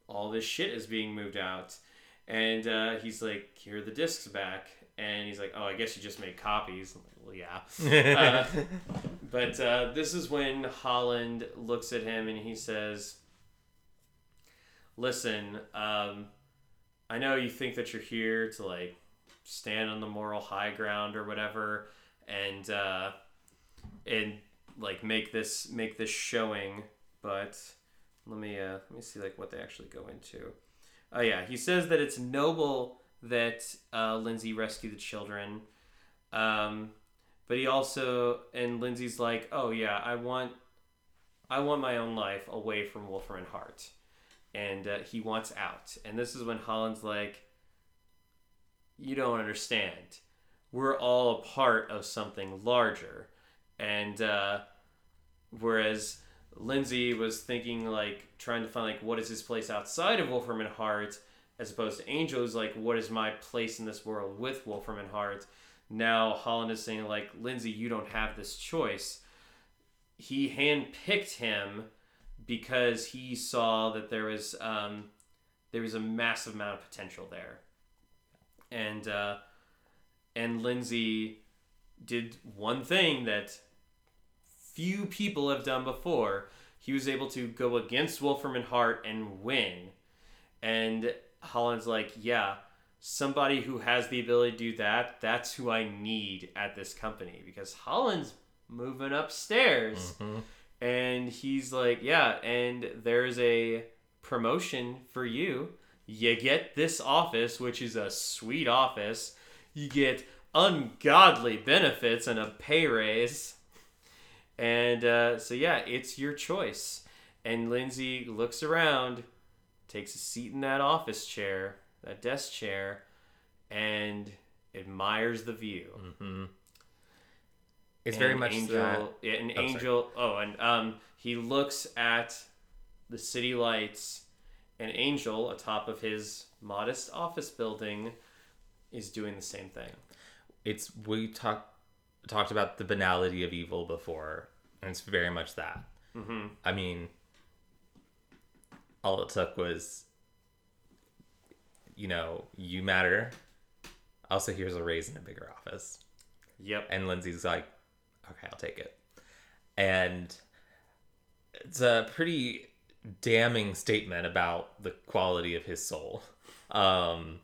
Speaker 1: all this shit is being moved out. And uh, he's like, here are the discs back. And he's like, oh, I guess you just made copies. I'm like, well, yeah. Uh, but uh, this is when Holland looks at him and he says, Listen, um, I know you think that you're here to like stand on the moral high ground or whatever and uh, and like make this make this showing, but let me uh, let me see like what they actually go into. Oh yeah, he says that it's noble that uh, Lindsay rescued the children. Um, but he also and Lindsay's like, "Oh yeah, I want I want my own life away from Wolfram and Hart." And uh, he wants out. And this is when Holland's like, "You don't understand. We're all a part of something larger." And uh, whereas Lindsay was thinking like trying to find like what is his place outside of Wolfram and Hart, as opposed to Angel who's like what is my place in this world with Wolfram and Hart. Now Holland is saying like Lindsay, you don't have this choice. He handpicked him because he saw that there was um, there was a massive amount of potential there, and uh, and Lindsay did one thing that few people have done before. He was able to go against Wolfram and Hart and win. And Holland's like, yeah, somebody who has the ability to do that, that's who I need at this company because Holland's moving upstairs. Mm-hmm. And he's like, yeah, and there's a promotion for you. You get this office, which is a sweet office. You get ungodly benefits and a pay raise. And uh, so, yeah, it's your choice. And Lindsay looks around, takes a seat in that office chair, that desk chair, and admires the view.
Speaker 2: it's very much
Speaker 1: angel.
Speaker 2: that.
Speaker 1: Yeah, an
Speaker 2: Oh, sorry.
Speaker 1: angel. Oh, and um, he looks at the city lights. An angel atop of his modest office building is doing the same thing.
Speaker 2: It's we talked talked about the banality of evil before, and it's very much that.
Speaker 1: Mm-hmm.
Speaker 2: I mean, all it took was, you know, you matter. Also, here's a raise in a bigger office.
Speaker 1: Yep.
Speaker 2: And Lindsay's like, okay, I'll take it. And it's a pretty damning statement about the quality of his soul. Um,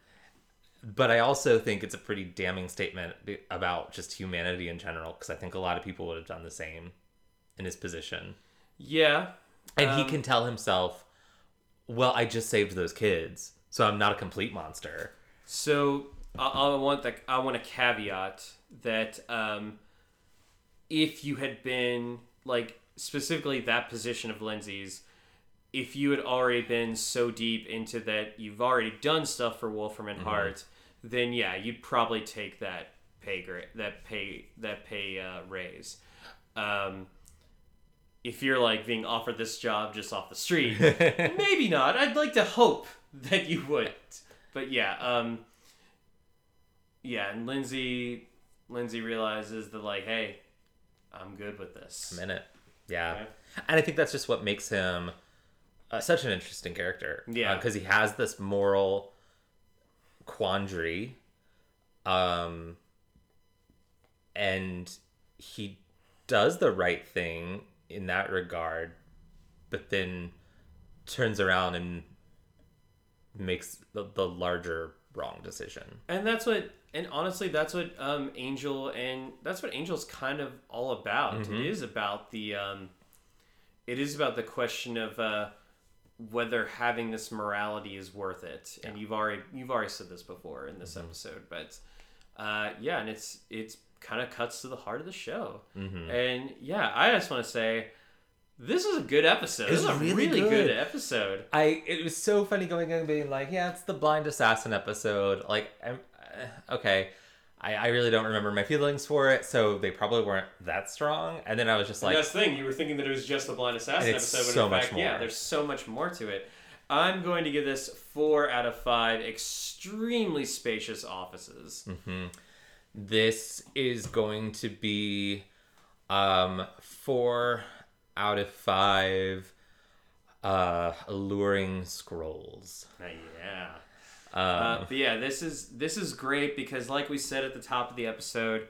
Speaker 2: but I also think it's a pretty damning statement about just humanity in general, because I think a lot of people would have done the same in his position.
Speaker 1: Yeah.
Speaker 2: And he
Speaker 1: Um,
Speaker 2: can tell himself, well, I just saved those kids, so I'm not a complete monster.
Speaker 1: So I, I want the I want a caveat that um, if you had been like specifically that position of Lindsay's, if you had already been so deep into that you've already done stuff for Wolfram and Hart, then yeah, you'd probably take that pay gra- that pay that pay uh, raise. Um, if you're like being offered this job just off the street, maybe not. I'd like to hope that you would. But yeah, um, yeah, and Lindsay Lindsay realizes that like, hey, I'm good with this.
Speaker 2: I'm in it. Yeah.
Speaker 1: Okay.
Speaker 2: And I think that's just what makes him uh, such an interesting character.
Speaker 1: Yeah.
Speaker 2: Because he has this moral quandary. Um, and he does the right thing in that regard, but then turns around and makes the, the larger wrong decision.
Speaker 1: And that's what, and honestly, that's what um, Angel and that's what Angel's kind of all about. It is about the, um, it is about the question of uh, whether having this morality is worth it. And you've already you've already said this before in this episode, but uh, yeah, and it's it's kind of cuts to the heart of the show. And yeah, I just want to say. This is a good episode. This is
Speaker 2: It's
Speaker 1: a
Speaker 2: really
Speaker 1: really, good.
Speaker 2: good.
Speaker 1: episode.
Speaker 2: I it was so funny going in and being like, yeah, it's the blind assassin episode. Like, I'm, uh, okay, I, I really don't remember my feelings for it, so they probably weren't that strong. And then I was just like,
Speaker 1: That's the thing. You were thinking that it was just the Blind Assassin
Speaker 2: it's
Speaker 1: episode, but
Speaker 2: so
Speaker 1: in
Speaker 2: much
Speaker 1: fact, yeah,
Speaker 2: more.
Speaker 1: there's so much more to it. I'm going to give this four out of five extremely spacious offices.
Speaker 2: Hmm. this is going to be um four out of five uh alluring scrolls.
Speaker 1: Uh, yeah.
Speaker 2: Um,
Speaker 1: Uh, but yeah, this is this is great because, like we said at the top of the episode,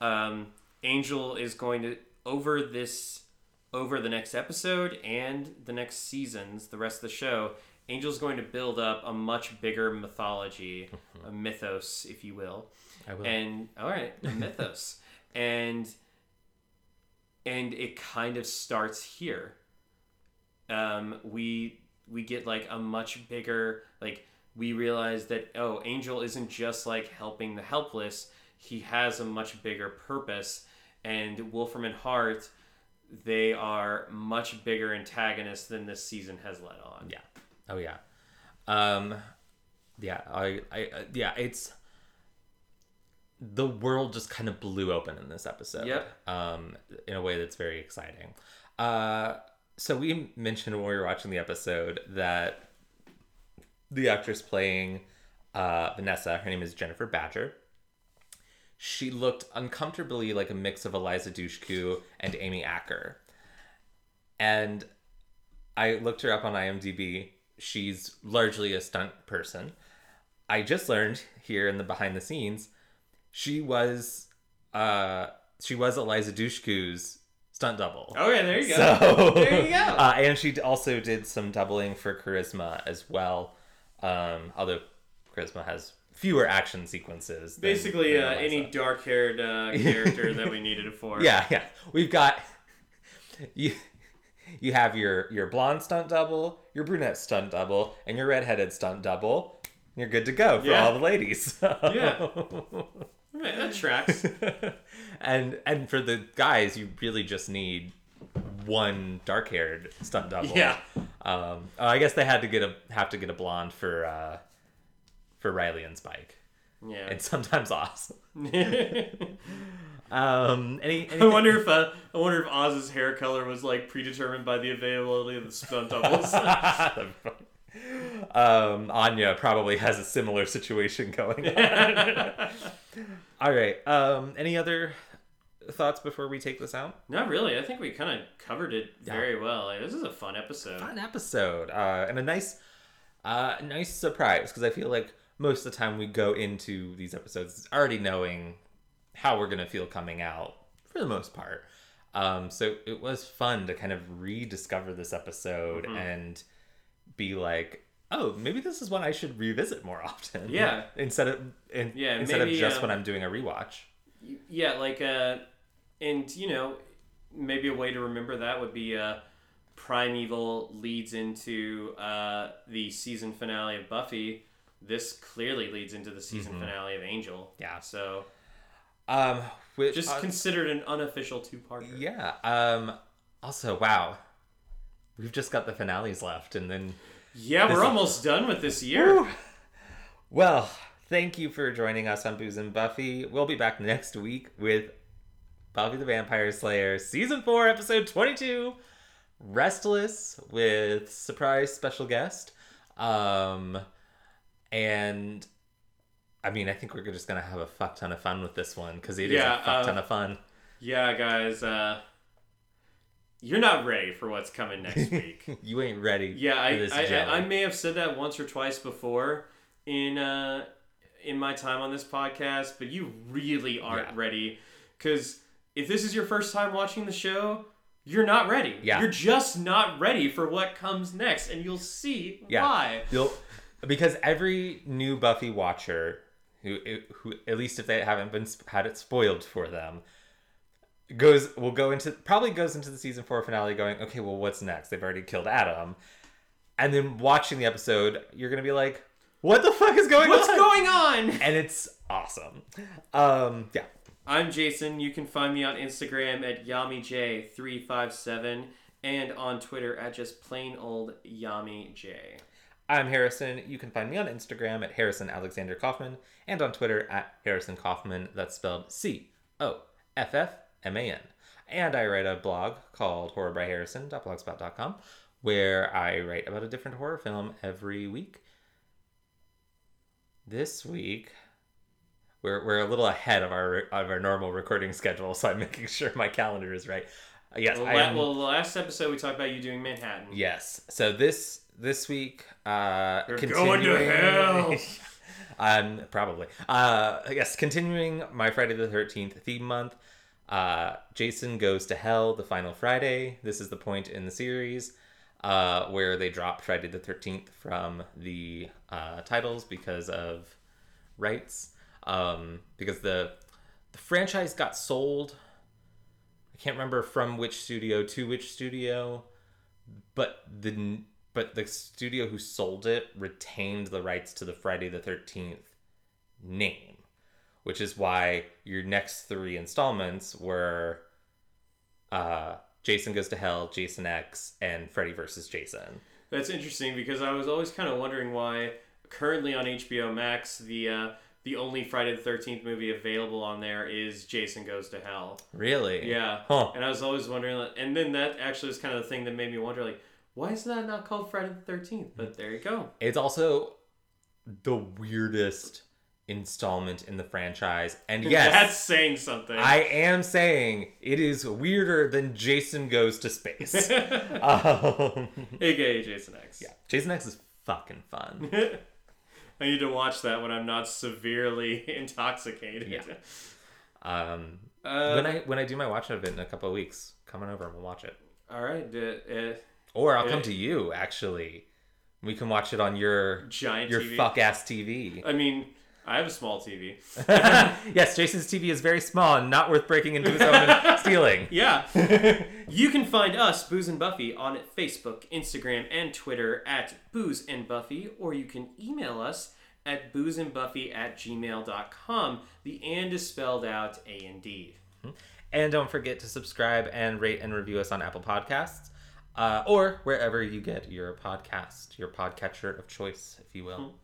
Speaker 1: um, Angel is going to over this over the next episode and the next seasons, the rest of the show. Angel's going to build up a much bigger mythology, a mythos, if you will.
Speaker 2: I will.
Speaker 1: And all right, a mythos, and and it kind of starts here. Um, we we get like a much bigger like we realize that oh angel isn't just like helping the helpless he has a much bigger purpose and wolfram and hart they are much bigger antagonists than this season has led on
Speaker 2: Yeah. Oh yeah. Um yeah, I I uh, yeah, it's the world just kind of blew open in this episode.
Speaker 1: Yep.
Speaker 2: Um in a way that's very exciting. Uh so we mentioned when we were watching the episode that the actress playing uh Vanessa, her name is Jennifer Badger. She looked uncomfortably like a mix of Eliza Dushku and Amy Acker. And I looked her up on IMDb. She's largely a stunt person. I just learned here in the behind the scenes, she was uh she was Eliza Dushku's stunt double.
Speaker 1: okay there you go
Speaker 2: So
Speaker 1: There you go.
Speaker 2: Uh, and she also did some doubling for Charisma as well. Um, although Charisma has fewer action sequences.
Speaker 1: basically
Speaker 2: than
Speaker 1: uh, any dark-haired uh, character that we needed it for
Speaker 2: Yeah, yeah. We've got you. You have your your blonde stunt double, your brunette stunt double, and your redheaded stunt double. You're good to go for
Speaker 1: Yeah.
Speaker 2: all the ladies.
Speaker 1: Yeah. Right, that tracks
Speaker 2: and and for the guys, you really just need one dark haired stunt double.
Speaker 1: Yeah.
Speaker 2: Um, oh, I guess they had to get a have to get a blonde for uh, for Riley and Spike.
Speaker 1: yeah
Speaker 2: It's sometimes Oz. Um, any, any
Speaker 1: I wonder if uh, I wonder if Oz's hair color was like predetermined by the availability of the stunt doubles.
Speaker 2: um, Anya probably has a similar situation going on. All right. Um, any other thoughts before we take this out?
Speaker 1: Not really. I think we kind of covered it very well. Like, this is a fun episode.
Speaker 2: Fun episode, uh, and a nice, uh, nice surprise because I feel like most of the time we go into these episodes already knowing how we're gonna feel coming out for the most part. Um, so it was fun to kind of rediscover this episode and be like, oh, maybe this is one I should revisit more often.
Speaker 1: Yeah.
Speaker 2: instead of in,
Speaker 1: Yeah,
Speaker 2: instead
Speaker 1: maybe,
Speaker 2: of just
Speaker 1: uh,
Speaker 2: when I'm doing a rewatch.
Speaker 1: Yeah, like uh, and you know, maybe a way to remember that would be uh, Primeval leads into uh, the season finale of Buffy. This clearly leads into the season finale of Angel.
Speaker 2: Yeah.
Speaker 1: So
Speaker 2: Um, which
Speaker 1: just
Speaker 2: uh,
Speaker 1: considered an unofficial two-parter.
Speaker 2: Yeah. Um. Also, wow, we've just got the finales left, and then
Speaker 1: Yeah, we're almost done with this year.
Speaker 2: well, Thank you for joining us on Booze and Buffy. We'll be back next week with Buffy the Vampire Slayer, Season 4, Episode 22, Restless, with surprise special guest. Um, and I mean, I think we're just gonna have a fuck ton of fun with this one because it is
Speaker 1: Yeah,
Speaker 2: a fuck
Speaker 1: uh,
Speaker 2: ton of fun.
Speaker 1: Yeah, guys, uh, you're not ready for what's coming next week.
Speaker 2: you ain't ready.
Speaker 1: yeah,
Speaker 2: for
Speaker 1: I,
Speaker 2: this
Speaker 1: I. I, I may have said that once or twice before in uh, in my time on this podcast, but you really aren't
Speaker 2: Yeah.
Speaker 1: ready because if this is your first time watching the show. You're not ready.
Speaker 2: Yeah.
Speaker 1: You're just not ready for what comes next, and you'll see
Speaker 2: Yeah.
Speaker 1: why.
Speaker 2: You'll because every new Buffy watcher who who at least if they haven't been had it spoiled for them goes will go into probably goes into the season 4 finale going okay well what's next they've already killed Adam and then watching the episode you're going to be like what the fuck is going on?
Speaker 1: What's
Speaker 2: on
Speaker 1: going on?
Speaker 2: and it's awesome um yeah
Speaker 1: I'm Jason. You can find me on Instagram at YamiJ357 and on Twitter at just plain old YamiJ.
Speaker 2: I'm Harrison. You can find me on Instagram at Harrison Alexander Coffman and on Twitter at Harrison Coffman. That's spelled C O F F M A N. And I write a blog called horrorbyharrison.blogspot.com where I write about a different horror film every week. This week, we're, we're a little ahead of our of our normal recording schedule, so I'm making sure my calendar is right. Uh, Yes,
Speaker 1: Well,
Speaker 2: I am.
Speaker 1: well, the last episode we talked about you doing Manhattan.
Speaker 2: Yes. So this this week, uh,
Speaker 1: You're going to hell.
Speaker 2: um, probably. Uh, yes, continuing my Friday the Thirteenth theme month. Uh, Jason goes to hell the final Friday. This is the point in the series uh, where they dropped Friday the Thirteenth from the uh, titles because of rights. Um, because the the franchise got sold. I can't remember from which studio to which studio, but the but the studio who sold it retained the rights to the Friday the Thirteenth name, which is why your next three installments were uh, Jason Goes to Hell, Jason X, and Freddy versus Jason.
Speaker 1: That's interesting because I was always kind of wondering why currently on HBO Max the uh, the only Friday the Thirteenth movie available on there is Jason Goes to Hell.
Speaker 2: Really?
Speaker 1: Yeah,
Speaker 2: Huh.
Speaker 1: and I was always wondering, like- and then that actually was kind of the thing that made me wonder, like, why is that not called Friday the Thirteenth? But there you go.
Speaker 2: It's also the weirdest installment in the franchise. And yes,
Speaker 1: That's saying something.
Speaker 2: I am saying it is weirder than Jason Goes to Space. um,
Speaker 1: AKA Jason X.
Speaker 2: yeah, Jason X is fucking fun.
Speaker 1: I need to watch that when I'm not severely intoxicated.
Speaker 2: Yeah. Um,
Speaker 1: Uh,
Speaker 2: when I when I do my watch of it in a couple of weeks, come on over and we'll watch it.
Speaker 1: all right. Uh, uh,
Speaker 2: Or I'll
Speaker 1: Eh.
Speaker 2: come to you. Actually, we can watch it on your
Speaker 1: giant
Speaker 2: your fuck ass TV.
Speaker 1: I mean, I have a small TV.
Speaker 2: yes, Jason's TV is very small and not worth breaking into his own and stealing.
Speaker 1: Yeah. you can find us, Booze and Buffy, on Facebook, Instagram, and Twitter at Booze and Buffy, or you can email us at boozeandbuffy at gmail.com. The and is spelled out A and D.
Speaker 2: And don't forget to subscribe and rate and review us on Apple Podcasts uh, or wherever you get your podcast, your podcatcher of choice, if you will.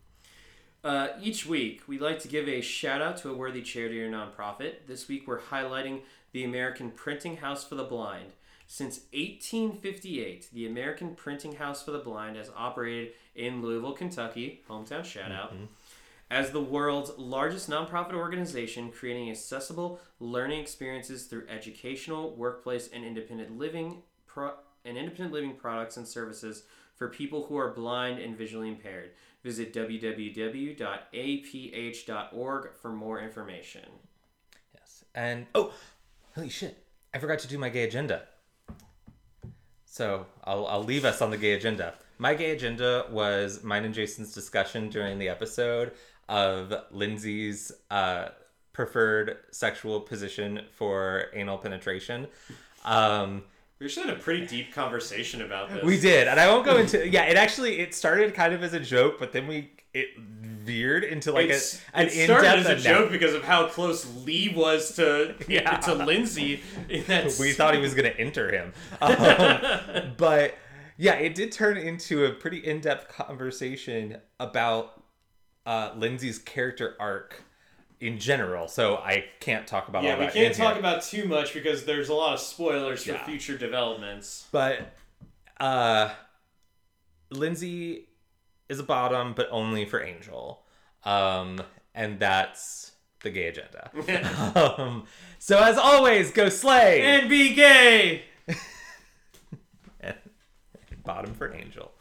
Speaker 1: Uh, each week, we like to give a shout out to a worthy charity or nonprofit. This week, we're highlighting the American Printing House for the Blind. Since 1858, the American Printing House for the Blind has operated in Louisville, Kentucky, hometown shout out, as the world's largest nonprofit organization, creating accessible learning experiences through educational, workplace, and independent living pro- and independent living products and services for people who are blind and visually impaired. Visit www.aph.org for more information.
Speaker 2: Yes. And, oh, holy shit. I forgot to do my gay agenda. So I'll, I'll leave us on the gay agenda. My gay agenda was mine and Jason's discussion during the episode of Lindsay's uh, preferred sexual position for anal penetration. Um,
Speaker 1: We actually had a pretty deep conversation about this.
Speaker 2: We did, and I won't go into. Yeah, it actually it started kind of as a joke, but then we it veered into like
Speaker 1: It's,
Speaker 2: a, an
Speaker 1: it started as a joke because of how close Lee was to
Speaker 2: Yeah.
Speaker 1: to Lindsay in that.
Speaker 2: We thought he was going to enter him, um, but yeah, it did turn into a pretty in-depth conversation about uh, Lindsay's character arc in general, so I can't talk about
Speaker 1: Yeah, we can't talk about too much because there's a lot of spoilers for
Speaker 2: Yeah.
Speaker 1: future developments.
Speaker 2: But uh Lindsay is a bottom, but only for Angel. Um and that's the gay agenda. um so as always, go slay
Speaker 1: And be gay!
Speaker 2: bottom for Angel.